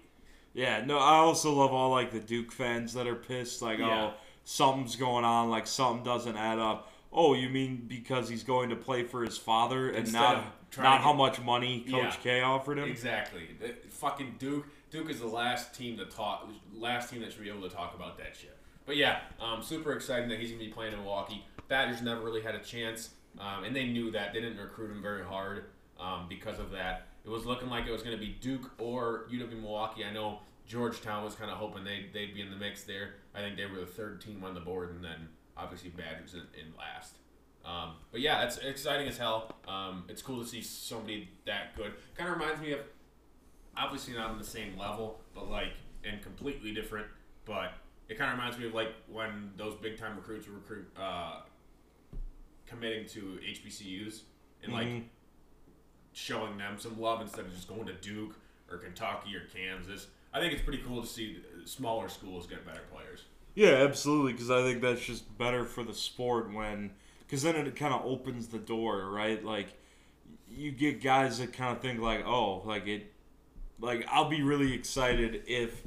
Speaker 2: Yeah, no, I also love all like the Duke fans that are pissed, like,
Speaker 1: Yeah.
Speaker 2: "Oh, something's going on, like something doesn't add up." Oh, you mean because he's going to play for his father and
Speaker 1: Instead
Speaker 2: not not
Speaker 1: to
Speaker 2: how much money Coach
Speaker 1: Yeah.
Speaker 2: K offered him?
Speaker 1: Exactly. The- fucking Duke. Duke is the last team to talk. Last team that should be able to talk about that shit. But yeah, um, super exciting that he's gonna be playing in Milwaukee. Badgers never really had a chance, um, and they knew that. They didn't recruit him very hard um, because of that. It was looking like it was gonna be Duke or UW Milwaukee. I know Georgetown was kind of hoping they they'd be in the mix there. I think they were the third team on the board, and then obviously Badgers in, in last. Um, but yeah, that's exciting as hell. Um, it's cool to see somebody that good. Kind of reminds me of, obviously not on the same level, but like and completely different. But it kind of reminds me of like when those big time recruits were recruit uh, committing to HBCUs and like
Speaker 2: Mhm.
Speaker 1: showing them some love instead of just going to Duke or Kentucky or Kansas. I think it's pretty cool to see smaller schools get better players.
Speaker 2: Yeah, absolutely. Because I think that's just better for the sport when, because then it kind of opens the door, right? Like, you get guys that kind of think like, oh, like it, like I'll be really excited if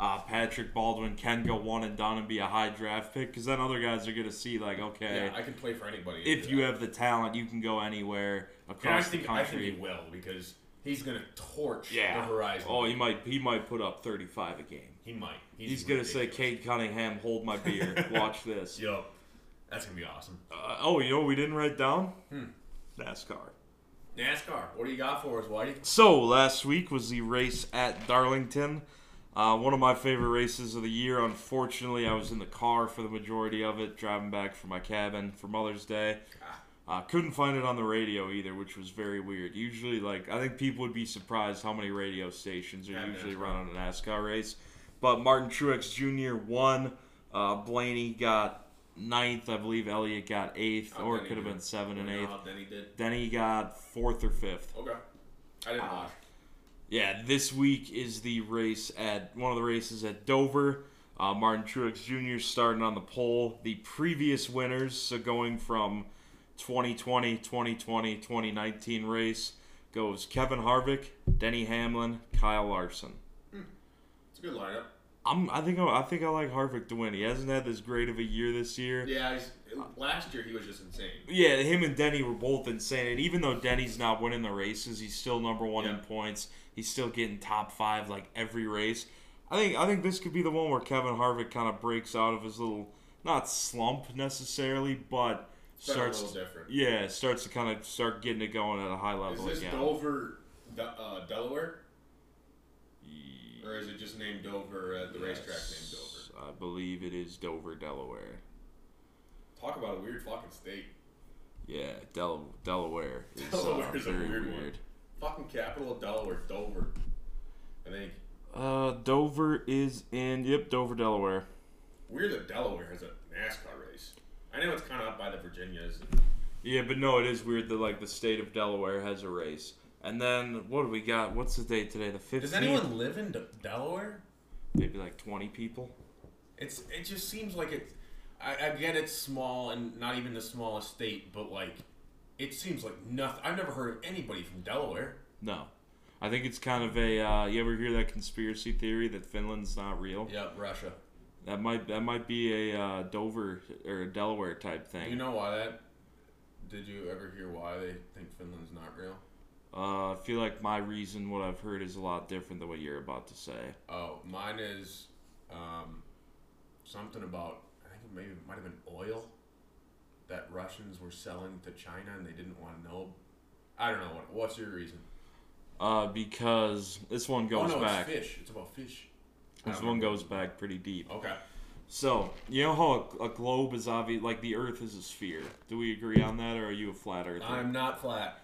Speaker 2: uh, Patrick Baldwin can go one and done and be a high draft pick, because then other guys are gonna see like, okay,
Speaker 1: Yeah, I can play for anybody.
Speaker 2: if you have the talent, you can go anywhere
Speaker 1: and I
Speaker 2: across
Speaker 1: think
Speaker 2: the
Speaker 1: I think
Speaker 2: country.
Speaker 1: he will because he's gonna torch
Speaker 2: yeah.
Speaker 1: the horizon.
Speaker 2: Oh, he might he might put up thirty five a game.
Speaker 1: he might.
Speaker 2: He's, gonna say. "Cade Cunningham, hold my beer. *laughs* Watch this."
Speaker 1: Yo, that's gonna be awesome.
Speaker 2: Uh, oh, you know what we didn't write down?
Speaker 1: Hmm.
Speaker 2: NASCAR.
Speaker 1: NASCAR, what do you got for us, Whitey?
Speaker 2: So last week was the race at Darlington. Uh, one of my favorite races of the year. Unfortunately, I was in the car for the majority of it, driving back from my cabin for Mother's Day. Uh, couldn't find it on the radio either, which was very weird. Usually, like I think people would be surprised how many radio stations are
Speaker 1: Yeah,
Speaker 2: usually
Speaker 1: NASCAR.
Speaker 2: run on a NASCAR race. But Martin Truex Jr. won. Uh, Blaney got ninth, I believe. Elliott got eighth,
Speaker 1: How
Speaker 2: or it could have been seven and eighth.
Speaker 1: Denny did.
Speaker 2: Then he got fourth or fifth.
Speaker 1: Okay, I didn't
Speaker 2: Uh,
Speaker 1: watch.
Speaker 2: Yeah, this week is the race at one of the races at Dover. Uh, Martin Truex Jr. starting on the pole. The previous winners, so going from 2020, 2020, 2019 race, goes Kevin Harvick, Denny Hamlin, Kyle Larson. Hmm.
Speaker 1: It's a good lineup.
Speaker 2: I'm, I think I, I think I like Harvick to win. He hasn't had this great of a year this year.
Speaker 1: Yeah, he's, last year he was just insane.
Speaker 2: Yeah, him and Denny were both insane. And even though Denny's not winning the races, he's still number one in points. He's still getting top five like every race. I think I think this could be the one where Kevin Harvick kind of breaks out of his little not slump necessarily, but
Speaker 1: It's a
Speaker 2: starts
Speaker 1: little different.
Speaker 2: yeah starts to kind of start getting it going at a high level Is
Speaker 1: this
Speaker 2: again.
Speaker 1: Dover, uh, Delaware, or is it just named Dover at the racetrack named Dover?
Speaker 2: I believe it is Dover, Delaware.
Speaker 1: Talk about a weird fucking state.
Speaker 2: Yeah, Del- Delaware is
Speaker 1: Delaware
Speaker 2: uh,
Speaker 1: is a
Speaker 2: very
Speaker 1: weird
Speaker 2: weird.
Speaker 1: one. Fucking capital of Delaware, Dover. I think.
Speaker 2: Uh, Dover is in yep Dover, Delaware.
Speaker 1: Weird that Delaware has a NASCAR race. I know it's kind of up by the Virginias.
Speaker 2: Yeah, but no, it is weird that like the state of Delaware has a race. And then what do we got? What's the date today? The fifteenth.
Speaker 1: Does anyone live in De- Delaware?
Speaker 2: Maybe like twenty people.
Speaker 1: It's it just seems like it's. I, I get it's small and not even the smallest state, but like, it seems like nothing. I've never heard of anybody from Delaware.
Speaker 2: No, I think it's kind of a. Uh, you ever hear that conspiracy theory that Finland's not real?
Speaker 1: Yep, Russia.
Speaker 2: That might that might be a uh, Dover or a Delaware type thing.
Speaker 1: You know why that? Did you ever hear why they think Finland's not real?
Speaker 2: Uh, I feel like my reason, what I've heard, is a lot different than what you're about to say.
Speaker 1: Oh, mine is um, something about I think it maybe it might have been oil that Russians were selling to China and they didn't want to know. I don't know what. What's your reason?
Speaker 2: Uh, because this one goes
Speaker 1: oh no,
Speaker 2: back.
Speaker 1: it's fish. It's about fish.
Speaker 2: This one goes back pretty deep.
Speaker 1: Okay.
Speaker 2: So you know how a, a globe is obvious, like the Earth is a sphere. Do we agree on that, or are you a flat earther?
Speaker 1: I'm not flat.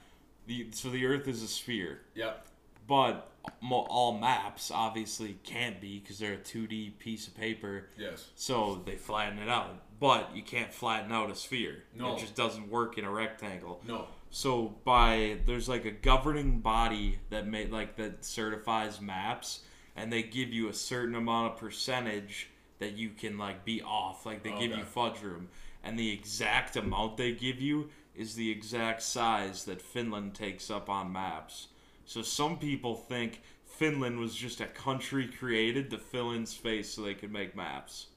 Speaker 2: The, so the Earth is a sphere,
Speaker 1: Yep.
Speaker 2: but mo- all maps obviously can't be because they're a 2D piece of paper.
Speaker 1: Yes.
Speaker 2: So they flatten it out, but you can't flatten out a sphere.
Speaker 1: No.
Speaker 2: It just doesn't work in a rectangle.
Speaker 1: No.
Speaker 2: So by there's like a governing body that made like that certifies maps, and they give you a certain amount of percentage that you can like be off. Like they give you fudge room, and the exact amount they give you is the exact size that Finland takes up on maps. So some people think Finland was just a country created to fill in space so they could make maps.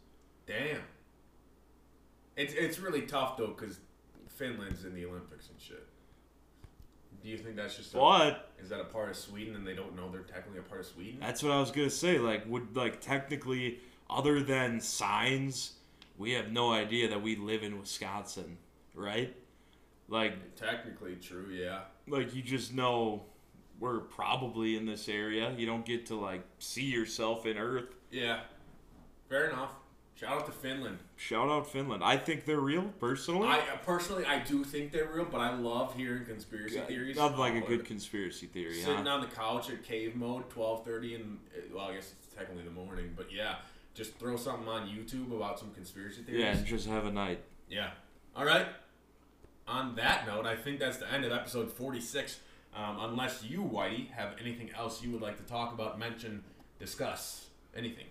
Speaker 1: Damn. It's it's really tough though because Finland's in the Olympics and shit. Do you think that's just a,
Speaker 2: But
Speaker 1: is that a part of Sweden and they don't know they're technically a part of Sweden?
Speaker 2: That's what I was gonna say. Like, would like technically, other than signs, we have no idea that we live in Wisconsin, right? Like,
Speaker 1: Technically true, yeah.
Speaker 2: like you just know we're probably in this area. You don't get to like see yourself in Earth.
Speaker 1: Yeah. Fair enough. Shout out to Finland.
Speaker 2: Shout out Finland. I think they're real personally.
Speaker 1: I personally I do think they're real, but I love hearing conspiracy theories.
Speaker 2: Not like a
Speaker 1: Oh,
Speaker 2: good conspiracy theory,
Speaker 1: Sitting
Speaker 2: huh?
Speaker 1: on the couch at cave mode, twelve thirty, and uh, well, I guess it's technically the morning, but yeah, just throw something on YouTube about some conspiracy theories.
Speaker 2: Yeah, and just have a night.
Speaker 1: Yeah. All right. On that note, I think that's the end of episode 46. Um, unless you, Whitey, have anything else you would like to talk about, mention, discuss, anything.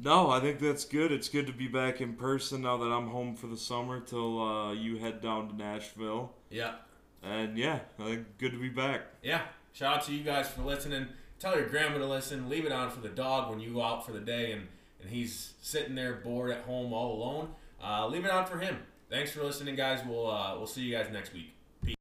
Speaker 2: No, I think that's good. It's good to be back in person now that I'm home for the summer till uh, you head down to Nashville.
Speaker 1: Yeah.
Speaker 2: And yeah, I think good to be back.
Speaker 1: Yeah. Shout out to you guys for listening. Tell your grandma to listen. Leave it on for the dog when you go out for the day and, and he's sitting there bored at home all alone. Uh, leave it on for him. Thanks for listening, guys. We'll uh, we'll see you guys next week. Peace.